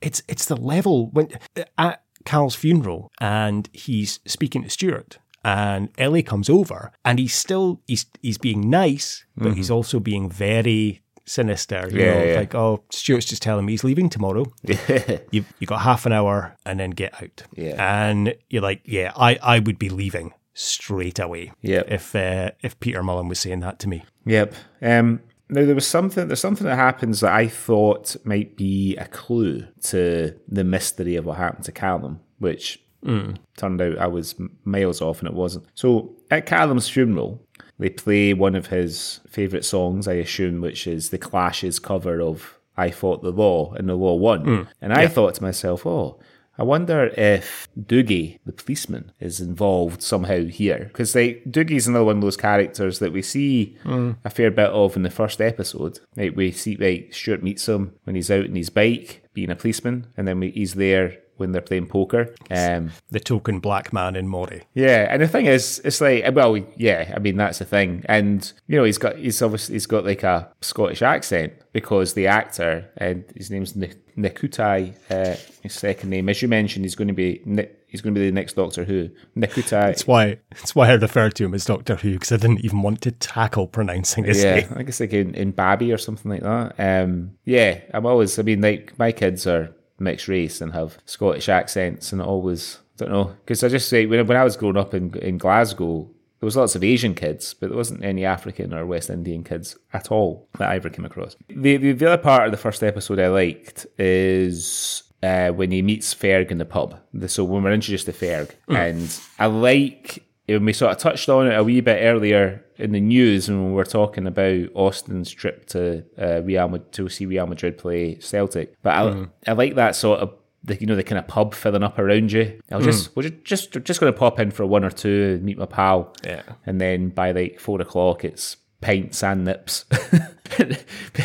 it's it's the level when at Cal's funeral and he's speaking to Stewart and Ellie comes over and he's still he's he's being nice, but he's also being very sinister. You. Yeah, know, yeah. like oh Stewart's just telling me he's leaving tomorrow. you you got half an hour and then get out. Yeah. And you're like, yeah, I, I would be leaving straight away. Yep. If uh, if Peter Mullen was saying that to me. Yep. Um, now there was something. There's something that happens that I thought might be a clue to the mystery of what happened to Callum, which turned out I was miles off, and it wasn't. So at Callum's funeral, they play one of his favourite songs, I assume, which is the Clash's cover of "I Fought the Law" and the Law won. Hmm. And I thought to myself, oh. I wonder if Dougie, the policeman, is involved somehow here. Because like Dougie's another one of those characters that we see hmm. a fair bit of in the first episode. Like we see like Stewart meets him when he's out on his bike, being a policeman, and then we, he's there when they're playing poker. Um, The token black man in Moray. yeah, and the thing is, it's like, well, yeah, I mean that's the thing, and you know, he's got, he's obviously, he's got like a Scottish accent because the actor, and his name's Ni- Nikutai, uh, his second name, as you mentioned, he's going to be, Ni- he's going to be the next Doctor Who, Nikutai. That's why that's why I referred to him as Doctor Who because I didn't even want to tackle pronouncing his yeah, name. I guess like in, in Babby or something like that. Um, yeah, I'm always. I mean, like my kids are mixed race and have Scottish accents, and I always don't know because I just say when when I was growing up in in Glasgow, there was lots of Asian kids, but there wasn't any African or West Indian kids at all that I ever came across. The the, the other part of the first episode I liked is uh, when he meets Ferg in the pub. The- So when we're introduced to Ferg, and I like when we sort of touched on it a wee bit earlier in the news when we were talking about Austin's trip to uh, Real Madrid, to see Real Madrid play Celtic. But I, I like that sort of the you know the kind of pub filling up around you. I was just we're ju- just just going to pop in for one or two, meet my pal, Yeah. and then by like four o'clock it's pints and nips.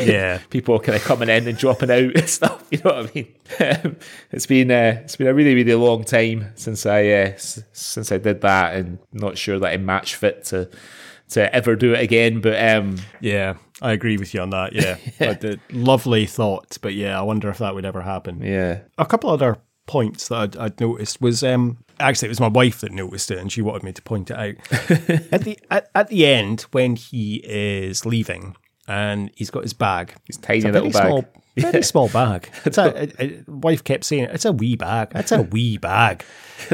Yeah. people kind of coming in and dropping out and stuff. You know what I mean? Um, it's been uh, it's been a really really long time since I uh, s- since I did that, and not sure that I'm match fit to to ever do it again. But um, Yeah, I agree with you on that. Yeah, the lovely thought, but yeah, I wonder if that would ever happen. yeah, A couple other points that I'd, I'd noticed was um actually it was my wife that noticed it, and she wanted me to point it out at the at, at the end when he is leaving and he's got his bag. His tiny little very bag. Small, very small bag. It's a, a, a- wife kept saying it's a wee bag. It's a wee bag,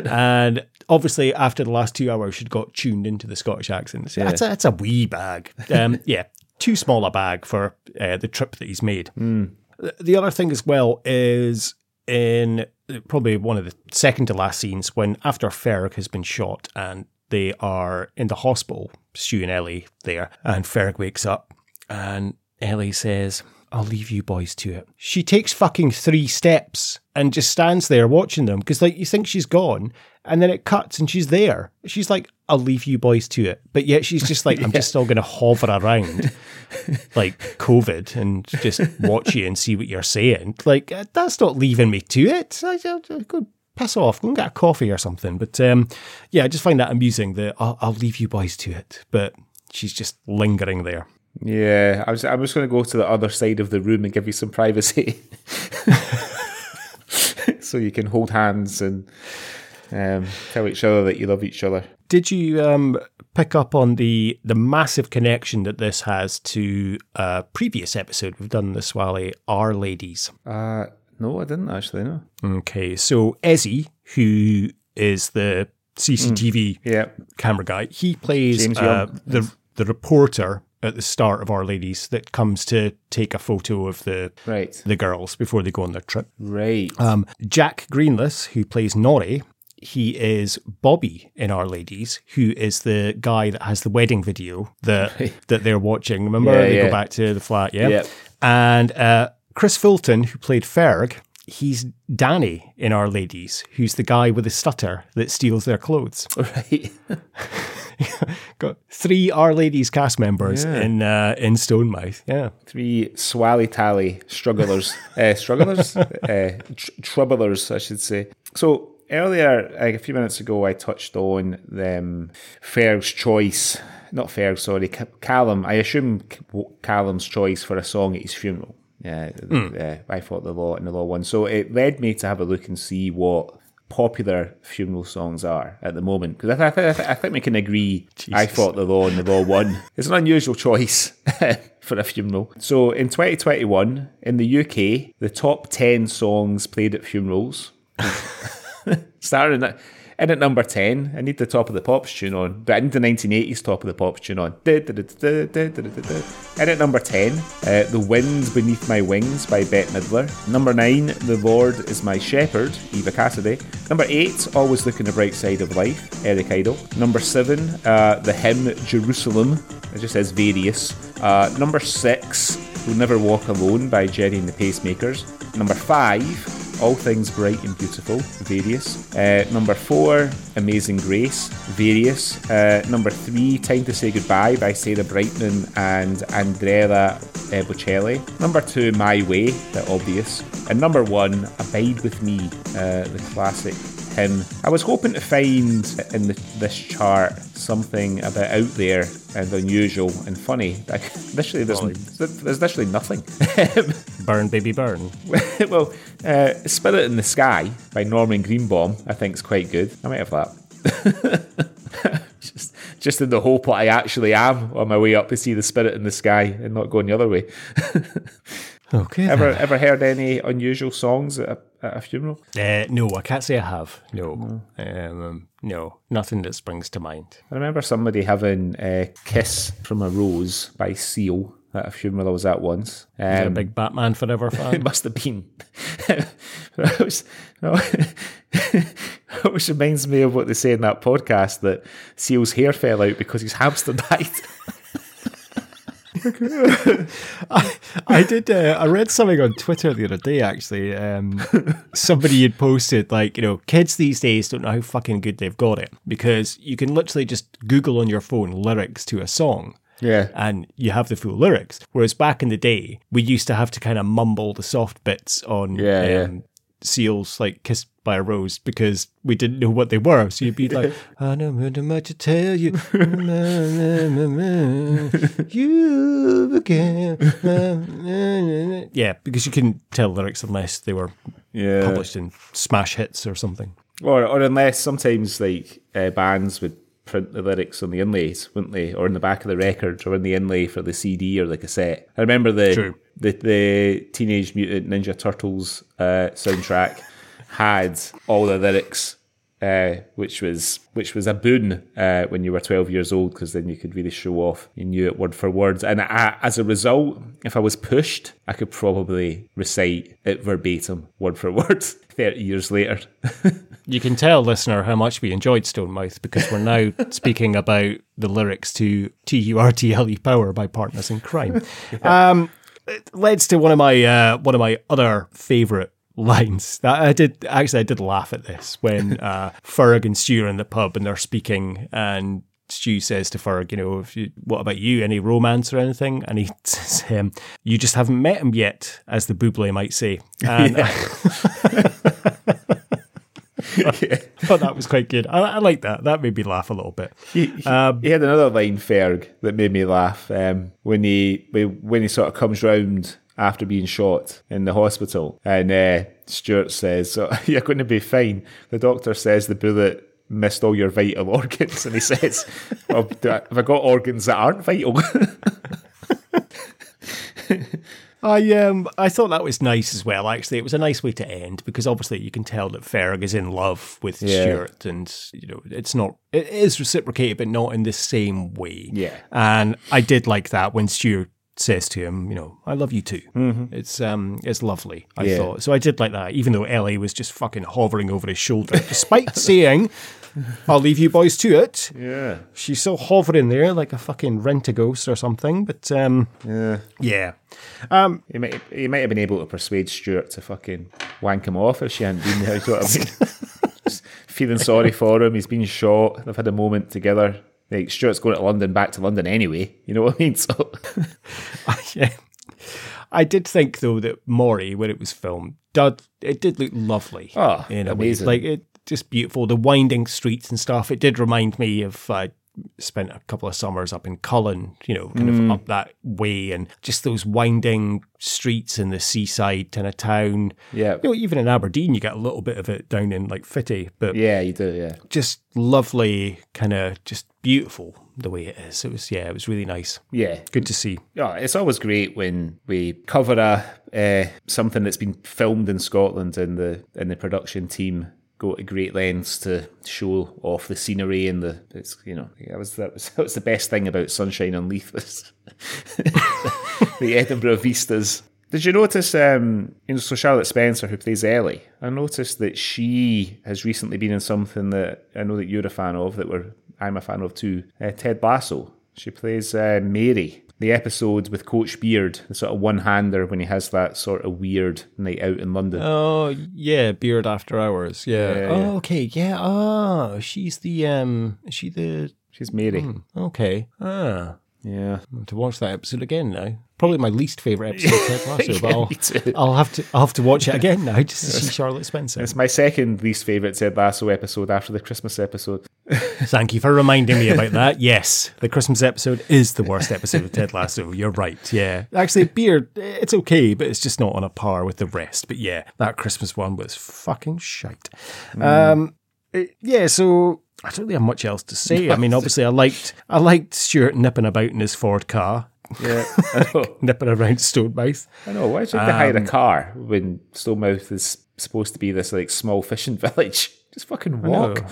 and obviously after the last two hours, she'd got tuned into the Scottish accent. So, It's a it's a wee bag. Um, yeah, too small a bag for uh, the trip that he's made. The- The other thing as well is in uh, probably one of the second to last scenes when after Ferric has been shot and they are in the hospital, Stu and Ellie there, and Ferric wakes up and Ellie says, I'll leave you boys to it. She takes fucking three steps and just stands there watching them because, like, you think she's gone, and then it cuts and she's there. She's like, I'll leave you boys to it. But yet she's just like, I'm just still going to hover around like COVID and just watch you and see what you're saying. Like, uh, that's not leaving me to it. I, I, I go piss off, go and get a coffee or something. But um, yeah, I just find that amusing that I'll, I'll leave you boys to it. But she's just lingering there. yeah. I was I was going to go to the other side of the room and give you some privacy, so you can hold hands and um, tell each other that you love each other. Did you um, pick up on the the massive connection that this has to a previous episode we've done this Swally Our Ladies? Uh, no, I didn't actually. No. Okay, so Ezzy, who is the CCTV Yeah. camera guy, he plays uh, the the reporter at the start of Our Ladies that comes to take a photo of the Right. the girls before they go on their trip. Right. Um, Jack Greenlees, who plays Norrie, he is Bobby in Our Ladies, who is the guy that has the wedding video that that they're watching. Remember, Yeah, they yeah. go back to the flat, yeah. Yep. And uh, Chris Fulton, who played Ferg, he's Danny in Our Ladies, who's the guy with the stutter that steals their clothes. right. Got three Our Ladies cast members Yeah. in uh, in Stonemouth. Yeah. Three swally tally strugglers, uh, strugglers, uh, tr- troublers, I should say. So earlier, like a few minutes ago, I touched on um, Ferg's choice. Not Ferg, sorry, Callum. I assume Callum's choice for a song at his funeral. Yeah, uh, I fought the law and the law won. So it led me to have a look and see what popular funeral songs are at the moment because I, th- I, th- I think we can agree I Jesus. fought the law and the law won. It's an unusual choice for a funeral. So in 2021 in the UK, the top 10 songs played at funerals starting at in at number 10, I need the top of the pops tune on, but I need the 1980s top of the pops tune on. In at number 10, uh, The Wind Beneath My Wings by Bette Midler. Number 9, The Lord Is My Shepherd, Eva Cassidy. Number 8, Always Look on the Bright Side of Life, Eric Idle. Number 7, uh, The Hymn Jerusalem, it just says various. Uh, number 6, We'll Never Walk Alone by Gerry and the Pacemakers. Number 5, all Things Bright and Beautiful, various. Uh, number four, Amazing Grace, various. Uh, number three, Time to Say Goodbye by Sarah Brightman and Andrea uh, Bocelli. Number two, My Way, the obvious. And number one, Abide With Me, uh, the classic hymn. I was hoping to find in the, this chart something a bit out there and unusual and funny. Like, literally, there's, there's literally nothing. Burn, baby, burn. well, uh, Spirit in the Sky by Norman Greenbaum, I think is quite good. I might have that. just, just in the hope that I actually am on my way up to see the Spirit in the Sky and not going the other way. Okay. ever ever heard any unusual songs at a, at a funeral? Uh, no, I can't say I have. No, um, no, nothing that springs to mind. I remember somebody having uh, "Kiss from a Rose" by Seal at a funeral I was at once. Is it a Um, big Batman Forever It fan? must have been. It was- Which reminds me of what they say in that podcast that Seal's hair fell out because his hamster died. I, I did. Uh, I read something on Twitter the other day. Actually, um, somebody had posted like, you know, kids these days don't know how fucking good they've got it because you can literally just Google on your phone lyrics to a song. Yeah. And you have the full lyrics. Whereas back in the day, we used to have to kind of mumble the soft bits on Yeah, yeah. Seals like Kissed by a Rose because we didn't know what they were. So you'd be like, I don't know much to tell you. you again. yeah, because you couldn't tell lyrics unless they were Yeah. published in smash hits or something. Or, or unless sometimes like uh, bands would print the lyrics on the inlays, wouldn't they? Or in the back of the record, or in the inlay for the CD or the cassette. I remember the True. The, the Teenage Mutant Ninja Turtles uh, soundtrack had all the lyrics. Uh, which was which was a boon uh, when you were 12 years old because then you could really show off you knew it word for word and I, as a result if I was pushed I could probably recite it verbatim word for word 30 years later You can tell, listener, how much we enjoyed Stonemouth because we're now speaking about the lyrics to T U R T L E Power by Partners in Kryme. Um, it leads to one of my uh, one of my other favourite lines. That I did actually I did laugh at this when uh, Ferg and Stu are in the pub and they're speaking and. Stu says to Ferg, you know, if you, what about you? Any romance or anything? And he says, um, "You just haven't met him yet," as the Bublé might say. And thought that was quite good. I, I like that. That made me laugh a little bit. He, he, he had another line, Ferg, that made me laugh um, when he when he sort of comes round after being shot in the hospital, and uh, Stewart says, "So you're going to be fine." The doctor says the bullet missed all your vital organs, and he says, well, do I, "Have I got organs that aren't vital?" I um I thought that was nice as well. Actually, it was a nice way to end because obviously you can tell that Ferg is in love with Yeah. Stewart, and you know it's not it is reciprocated, but not in the same way. Yeah. and I did like that when Stewart says to him, you know, I love you too. Mhm. It's um it's lovely. I Yeah. thought so. I did like that, even though Ellie was just fucking hovering over his shoulder, despite saying. I'll leave you boys to it. Yeah. She's still hovering there like a fucking Rentaghost or something. But um, yeah, yeah. Um, he might he might have been able to persuade Stewart to fucking wank him off if she hadn't been there. You know what I mean? Just feeling sorry for him. He's been shot. They've had a moment together. Like Stewart's going to London, back to London anyway. You know what I mean? So yeah. I did think though that Moray, when it was filmed, did it did look lovely. Oh, in a amazing. way, like it just beautiful. The winding streets and stuff. It did remind me of. I spent a couple of summers up in Cullen, you know, kind Mm. of up that way, and just those winding streets in the seaside kind of town. Yeah. you know, even in Aberdeen, you get a little bit of it down in like Fittie, but yeah, you do. Yeah, just lovely, kind of just beautiful the way it is. It was yeah, it was really nice. yeah. Good to see. Yeah, it's always great when we cover a uh, something that's been filmed in Scotland and the and the production team go to great lengths to show off the scenery and the it's you know that was that was, that was the best thing about Sunshine on Leith was the Edinburgh vistas. Did you notice, um, you know, so Charlotte Spencer, who plays Ellie, I noticed that she has recently been in something that I know that you're a fan of, that we're, I'm a fan of too, uh, Ted Lasso. She plays uh, Mary. The episode with Coach Beard, the sort of one-hander when he has that sort of weird night out in London. Oh yeah, Beard After Hours. Yeah. Yeah, oh, yeah. okay. Yeah. Oh, she's the um. Is she the? She's Mary. Hmm, okay. Ah. Yeah. To watch that episode again now. Probably my least favorite episode of Ted Lasso, Yeah, but I'll. I'll have to I'll have to watch it again now just to see Charlotte Spencer. It's my second least favourite Ted Lasso episode after the Christmas episode. Thank you for reminding me about that. Yes, the Christmas episode is the worst episode of Ted Lasso. You're right. Yeah, actually, Beard, it's okay, but it's just not on a par with the rest. But yeah, that Christmas one was fucking shite. Um, it- yeah, so I don't really have much else to say. I mean, obviously, I liked I liked Stewart nipping about in his Ford car, Yeah, I know. nipping around Stonemouth. I know. Why should they hire a Um, car when Stonemouth is supposed to be this like small fishing village? Just fucking walk,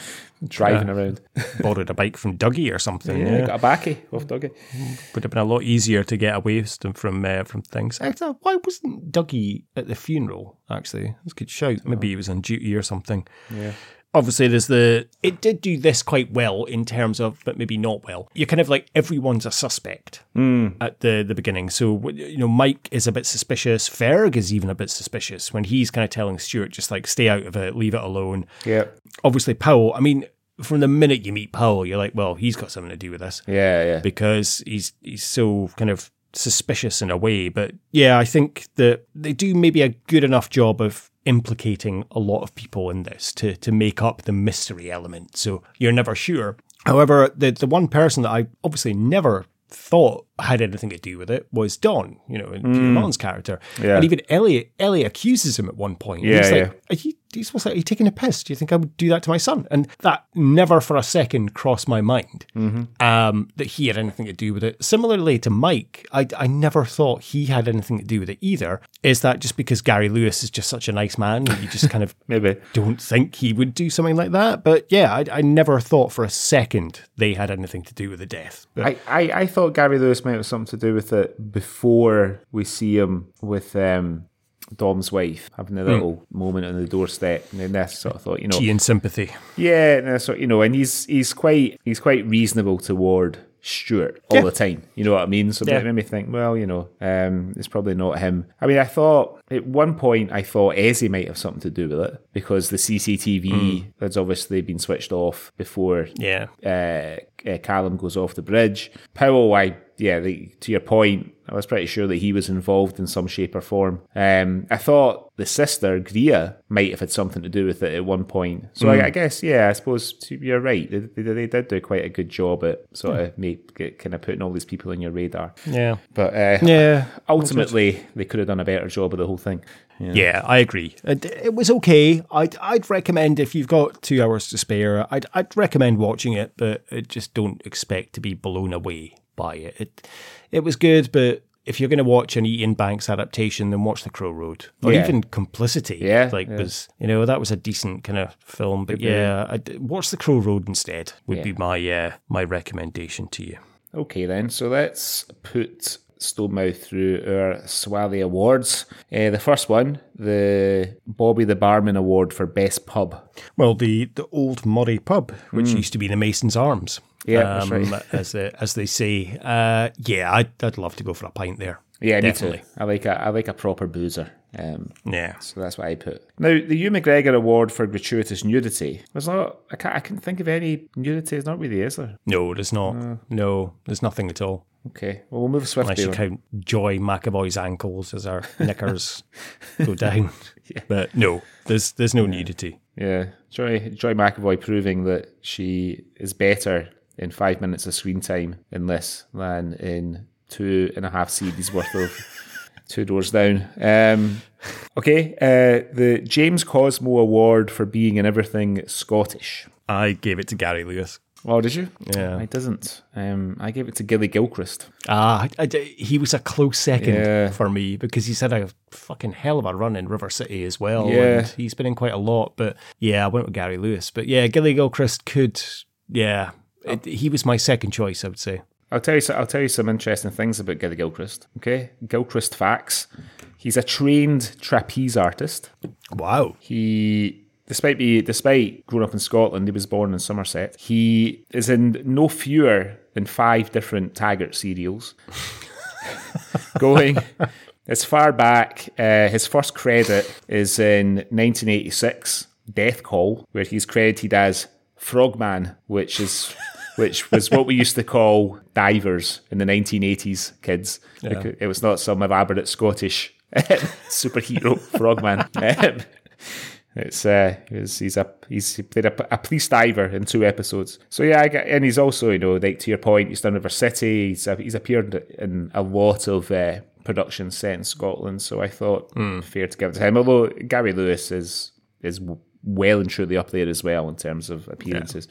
driving Yeah. around. Borrowed a bike from Dougie or something. Yeah, Yeah, got a backy off Dougie. would have been a lot easier to get away from from, uh, from things. Actually, why wasn't Dougie at the funeral? Actually, that's a good shout. Maybe he was on duty or something. Yeah. Obviously there's the it did do this quite well in terms of but maybe not well you're kind of like everyone's a suspect hmm. at the the beginning so you know mike is a bit suspicious ferg is even a bit suspicious when he's kind of telling stewart just like stay out of it leave it alone Yeah. obviously powell i mean from the minute you meet powell you're like well he's got something to do with this Yeah, yeah. because he's he's so kind of suspicious in a way. But yeah, I think that they do maybe a good enough job of implicating a lot of people in this to to make up the mystery element. So you're never sure. However, the the one person that I obviously never thought had anything to do with it was Don, you know, in mm. Peter Martin's character. Yeah. And even Elliot Elliot accuses him at one point. Yeah, he's like, yeah. are you, you supposed to, are you taking a piss? Do you think I would do that to my son? And that never for a second crossed my mind um, that he had anything to do with it. Similarly to Mike, I, I never thought he had anything to do with it either. Is that just because Gary Lewis is just such a nice man? You just kind of Maybe. don't think he would do something like that. But yeah, I, I never thought for a second they had anything to do with the death. But I, I, I thought Gary Lewis might have something to do with it before we see him with um, Don's wife having a little moment on the doorstep, and then this sort of thought, you know, Key and sympathy. yeah, and that's what you know, and he's he's quite he's quite reasonable toward Stewart all Yeah. the time. You know what I mean? So Yeah. it made me think, well, you know, um, it's probably not him. I mean, I thought at one point I thought Ezzy might have something to do with it because the CCTV has obviously been switched off before Yeah. uh, uh, Callum goes off the bridge. Powell, I yeah, the, to your point, I was pretty sure that he was involved in some shape or form. Um, I thought the sister Greer might have had something to do with it at one point. So I, I guess yeah, I suppose you're right. They, they, they did do quite a good job at sort of make, kind of putting all these people on your radar. Yeah. But uh, Yeah. ultimately, they could have done a better job of the whole thing. Yeah, I agree. It, it was okay. I'd I'd recommend if you've got two hours to spare, I'd I'd recommend watching it, but just don't expect to be blown away by it. It it was good, but if you're going to watch an Iain Banks adaptation, then watch The Crow Road or Yeah. even Complicity. Yeah, like yeah. was you know that was a decent kind of film. But yeah, watch The Crow Road instead. Would be my uh, my recommendation to you. Okay, then. So let's put Stonemouth through our Swally Awards. Uh, the first one, the Bobby the Barman Award for Best Pub. Well, the the old Moray pub, which used to be the Mason's Arms. Yeah, um, right. as they, as they say. Uh, yeah, I'd, I'd love to go for a pint there. Yeah, Definitely. me too. I like a I like a proper boozer. Um, Yeah. so that's what I put. Now, the Ewan McGregor Award for gratuitous nudity was not. I can't. I couldn't think of any nudity. It's not really, is there? No, there's not. Uh. no, there's nothing at all. Okay. Well, we'll move Unless swiftly. you on. count Joy McAvoy's ankles as our knickers go down. But no, there's there's no nudity. Yeah, Joy Joy McAvoy proving that she is better in five minutes of screen time in this than in two and a half CDs worth of Two Doors Down. Um, okay, uh, the James Cosmo Award for being in everything Scottish. I gave it to Gary Lewis. Oh, did you? Yeah. I didn't. Um, I gave it to Gilly Gilchrist. Ah, I, I- he was a close second Yeah. for me because he's had a fucking hell of a run in River City as well. Yeah. and he's been in quite a lot. But yeah, I went with Gary Lewis. But yeah, Gilly Gilchrist could. Yeah, it, he was my second choice. I would say. I'll tell you. I'll tell you some interesting things about Gilly Gilchrist. Okay, Gilchrist facts. He's a trained trapeze artist. Wow. He, despite be, despite growing up in Scotland, he was born in Somerset. He is in no fewer than five different Taggart serials. Going as far back, uh, his first credit is in 1986, Death Call, where he's credited as Frogman, which is. Which was what we used to call divers in the 1980s, kids. Because It was not some elaborate Scottish superhero frogman. Um, it's uh, he's, he's a he's he played a, a police diver in two episodes. So yeah, I get, and he's also you know like to your point, he's done River City. He's he's appeared in a lot of uh, productions set in Scotland. So I thought fair to give it to him. Although Gary Lewis is is well and truly up there as well in terms of appearances.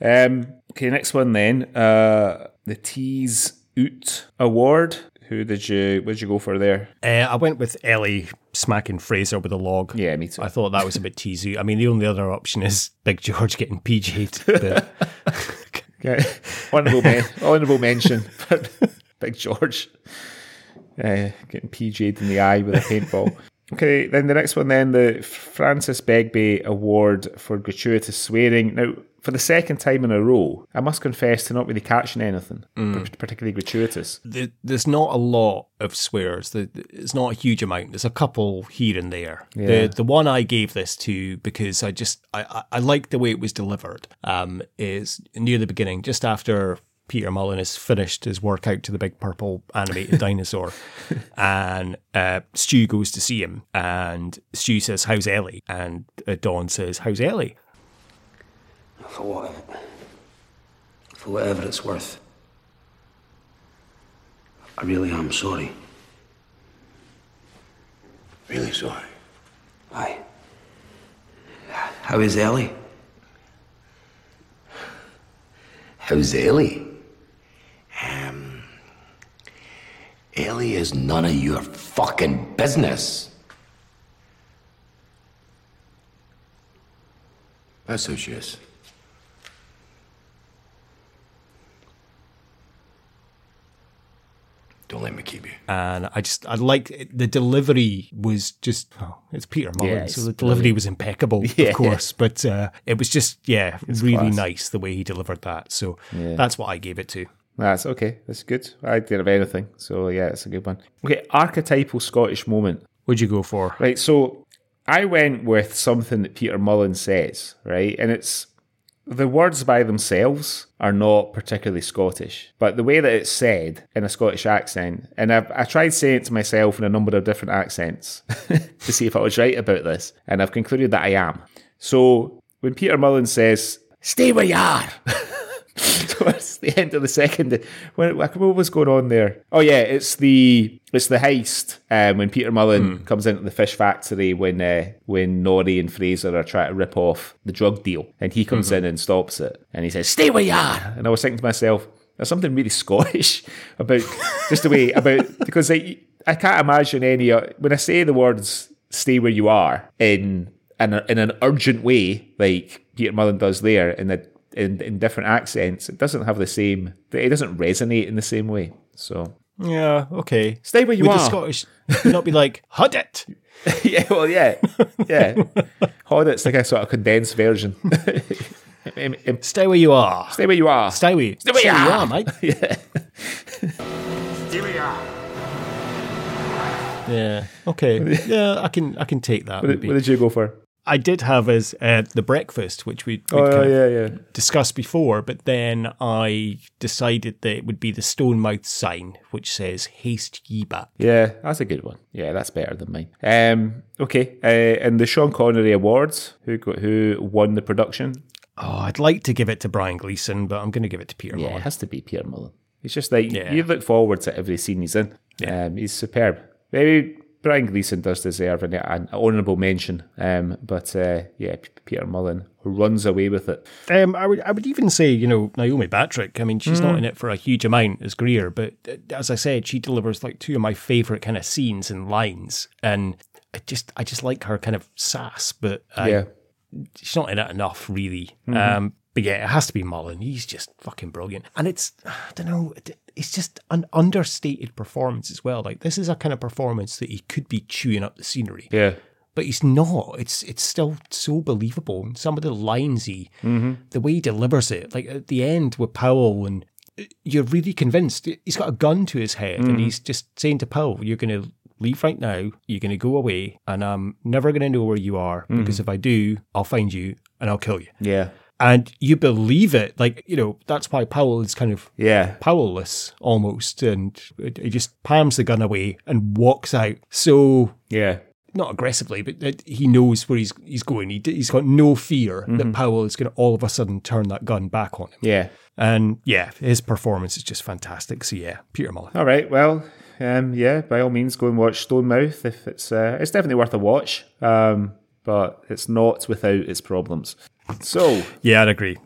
Um, okay, next one then. Uh, the Tease Oot Award. Who did you? What did you go for there? Uh, I went with Ellie smacking Fraser with a log. Yeah, me too. I thought that was a bit teasy. I mean, the only other option is Big George getting PG'd. But Okay. honorable, men- honorable mention but Big George uh, getting PJ'd in the eye with a paintball. Okay, then the next one, then the Francis Begbie Award for gratuitous swearing. Now, for the second time in a row, I must confess to not really catching anything Mm. particularly gratuitous. The- There's not a lot of swears. The- It's not a huge amount. There's a couple here and there. Yeah. The the one I gave this to because I just I I, I liked the way it was delivered. Um, is near the beginning, just after Peter Mullen has finished his work out to the big purple animated dinosaur, and uh, Stu goes to see him, and Stu says, "How's Ellie?" and uh, Don says, "How's Ellie?" For what? For whatever it's worth. I really am sorry. Really sorry. Aye. How is Ellie? How's Ellie? Um, Ellie is none of your fucking business. That's who she is. Don't let me keep you. and I just I like the delivery was just oh, it's Peter Mullen, Yeah, so the delivery was impeccable, Yeah. of course. But uh, it was just yeah, really class. nice the way he delivered that. So Yeah. that's what I gave it to. That's okay. That's good. I didn't have anything. So, yeah, it's a good one. Okay, archetypal Scottish moment. What'd you go for? Right, so I went with something that Peter Mullen says, right? And it's the words by themselves are not particularly Scottish, but the way that it's said in a Scottish accent, and I've, I tried saying it to myself in a number of different accents to see if I was right about this, and I've concluded that I am. So when Peter Mullen says, Stay where you are. towards the end of the second. When, what was going on there? Oh yeah, it's the it's the heist um, when Peter Mullen comes into the fish factory when uh, when Norrie and Fraser are trying to rip off the drug deal, and he comes in and stops it, and he says, "Stay where you are." And I was thinking to myself, there's something really Scottish about just the way about because I I can't imagine any uh, when I say the words "stay where you are" in in, a, in an urgent way like Peter Mullen does there in the in, in different accents, it doesn't have the same. It doesn't resonate in the same way. So Yeah, okay. Stay where you Would are. the Scottish not be like hud it? yeah, well, yeah, yeah. Hodit's like a sort of condensed version. Stay where you are. Stay where you are. Stay where, Stay where you are. mate. yeah. Stay where you are. Yeah. Okay. Yeah, I can I can take that. What did, what did you go for? I did have as uh, the breakfast, which we Oh, kind of yeah, yeah. discussed before, but then I decided that it would be the Stonemouth sign, which says "Haste ye back." Yeah, that's a good one. Yeah, that's better than mine. Um, okay, uh, and the Sean Connery Awards, who got, who won the production? Oh, I'd like to give it to Brian Gleeson, but I'm going to give it to Peter Yeah, it has to be Peter Mullen. He's just like Yeah. you look forward to every scene he's in. Um, he's superb. Maybe Brian Gleeson does deserve an, an honourable mention, um, but uh, yeah, Peter Mullen runs away with it. Um, I would I would even say you know Naomi Battrick. I mean, she's Mm. not in it for a huge amount as Greer, but uh, as I said, she delivers like two of my favorite kind of scenes and lines, and I just I just like her kind of sass, but I, Yeah. she's not in it enough really. Mhm. Um, but yeah, it has to be Mullen. He's just fucking brilliant, and it's I don't know, it's just an understated performance as well. Like this is a kind of performance that he could be chewing up the scenery. Yeah. But he's not. It's it's still so believable. And some of the lines he, Mhm. the way he delivers it, like at the end with Powell, and you're really convinced he's got a gun to his head, and Mhm. he's just saying to Powell, "You're going to leave right now. You're going to go away, and I'm never going to know where you are because Mhm. if I do, I'll find you and I'll kill you." Yeah. And you believe it, like you know. That's why Powell is kind of Yeah. powerless almost, and he just palms the gun away and walks out. So Yeah. not aggressively, but he knows where he's he's going. He, he's got no fear that Mhm. Powell is going to all of a sudden turn that gun back on him. Yeah. And yeah, his performance is just fantastic. So yeah, Peter Mullen. All right. Well, um, yeah. By all means, go and watch Stonemouth. If it's uh, it's definitely worth a watch. Um, but it's not without its problems. So Yeah, I'd agree.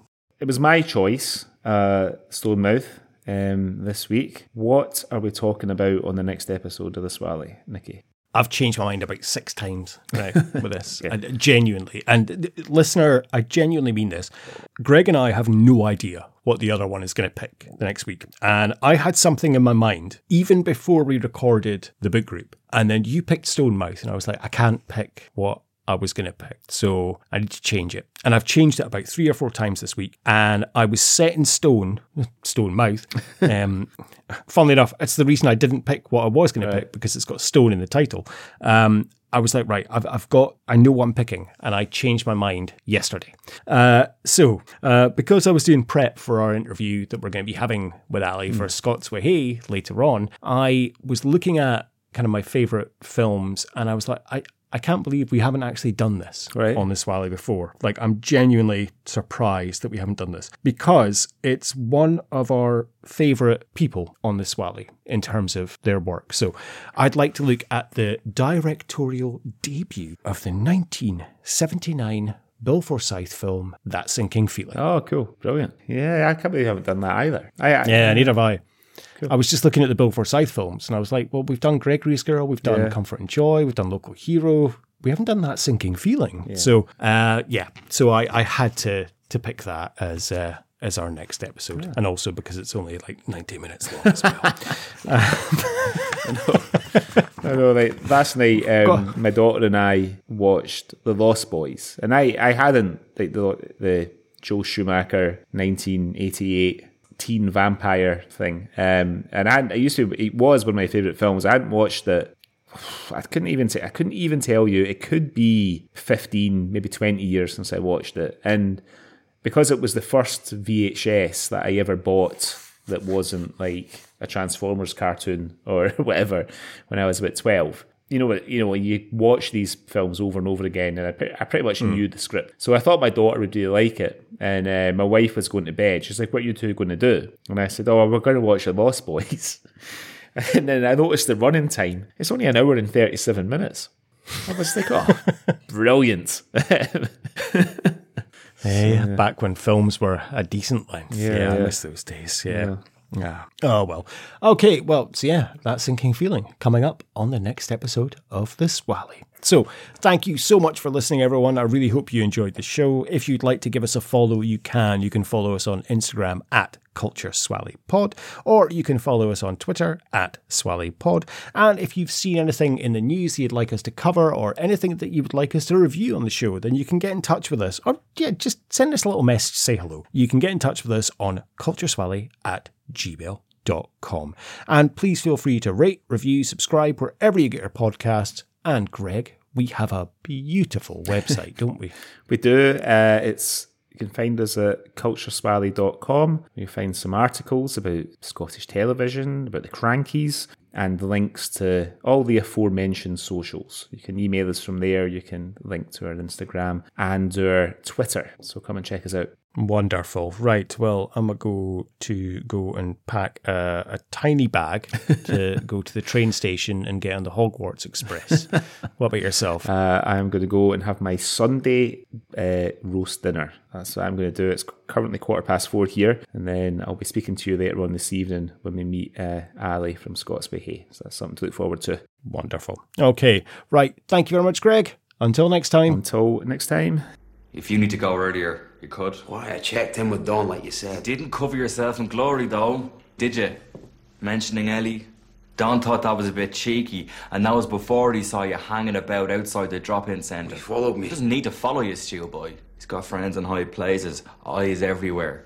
it was my choice, uh, Stonemouth, um, this week. What are we talking about on the next episode of the Swally, Nikki? I've changed my mind about six times now with this. And genuinely. And listener, I genuinely mean this. Greg and I have no idea what the other one is going to pick the next week. And I had something in my mind even before we recorded the book group. And then you picked Stonemouth, and I was like, I can't pick what I was going to pick. So I need to change it. And I've changed it about three or four times this week. And I was set in stone, stone mouth. Um, funnily enough, it's the reason I didn't pick what I was going to pick because it's got stone in the title. Um, I was like, right, I've, I've got, I know what I'm picking. And I changed my mind yesterday. Uh, so, uh, because I was doing prep for our interview that we're going to be having with Ali for Scots Whay Hae later on, I was looking at kind of my favorite films and I was like, I, I can't believe we haven't actually done this Right. on the Swally before. Like, I'm genuinely surprised that we haven't done this because it's one of our favorite people on the Swally in terms of their work. So, I'd like to look at the directorial debut of the 1979 Bill Forsyth film, That Sinking Feeling. Oh, cool. Brilliant. Yeah, I can't believe you haven't done that either. I, I, Yeah, neither have I. I was just looking at the Bill Forsyth films and I was like, well, we've done Gregory's Girl, we've done Yeah. Comfort and Joy, we've done Local Hero. We haven't done that sinking feeling. So, uh, yeah. So I, I had to to pick that as uh, as our next episode, and also because it's only like ninety minutes long as well. I know, like last night, um, my daughter and I watched The Lost Boys, and I, I hadn't like the the Joel Schumacher 1988 teen vampire thing, um, and I, I used to it was one of my favorite films. I hadn't watched it. I couldn't even say I couldn't even tell you. It could be 15, maybe 20 years since I watched it, and because it was the first VHS that I ever bought that wasn't like a Transformers cartoon or whatever when I was about 12. You know what? You know when you watch these films over and over again, and I, I pretty much knew the script, so I thought my daughter would really like it. And uh, my wife was going to bed. She's like, "What are you two going to do?" And I said, "Oh, we're going to watch The Lost Boys." and then I noticed the running time. It's only an hour and thirty-seven minutes. I was like, "Oh, brilliant!" Hey, back when films were a decent length. Yeah, Yeah, I miss those days. Yeah. yeah. Oh, well. Okay. Well, so yeah, that sinking feeling coming up on the next episode of The Swally. So, thank you so much for listening, everyone. I really hope you enjoyed the show. If you'd like to give us a follow, you can. You can follow us on Instagram at Culture Swally Pod, or you can follow us on Twitter at Swally Pod. And if you've seen anything in the news you'd like us to cover, or anything that you would like us to review on the show, then you can get in touch with us, or yeah, just send us a little message, say hello. You can get in touch with us on cultureswally at gmail.com. And please feel free to rate, review, subscribe wherever you get your podcasts. And Greg, we have a beautiful website, don't we? We do. Uh, it's you can find us at cultureswally.com. You find some articles about Scottish television, about the Crankies, and links to all the aforementioned socials. You can email us from there. You can link to our Instagram and our Twitter. So come and check us out. Wonderful. Right. Well, I'm gonna go to go and pack a, a tiny bag to go to the train station and get on the Hogwarts Express. what about yourself? Uh, I'm going to go and have my Sunday uh, roast dinner. That's what I'm going to do. It's currently quarter past four here, and then I'll be speaking to you later on this evening when we meet uh, Ali from Scots Whay Hae. So that's something to look forward to. Wonderful. Okay. Right. Thank you very much, Greg. Until next time. Until next time. If you need to go earlier, you could. Why, I checked in with Don like you said. Didn't cover yourself in glory, though, did you? Mentioning Ellie. Don thought that was a bit cheeky, and that was before he saw you hanging about outside the drop-in centre. He followed me. He doesn't need to follow you, schoolboy. He's got friends in high places, eyes everywhere.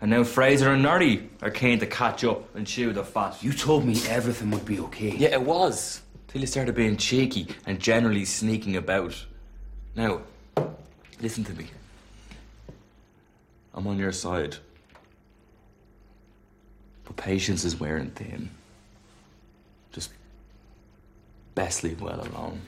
And now Fraser and Norrie are keen to catch up and chew the fat. You told me everything would be okay. Yeah, it was. Till you started being cheeky and generally sneaking about. Now, listen to me. I'm on your side. But patience is wearing thin. Just best leave well alone.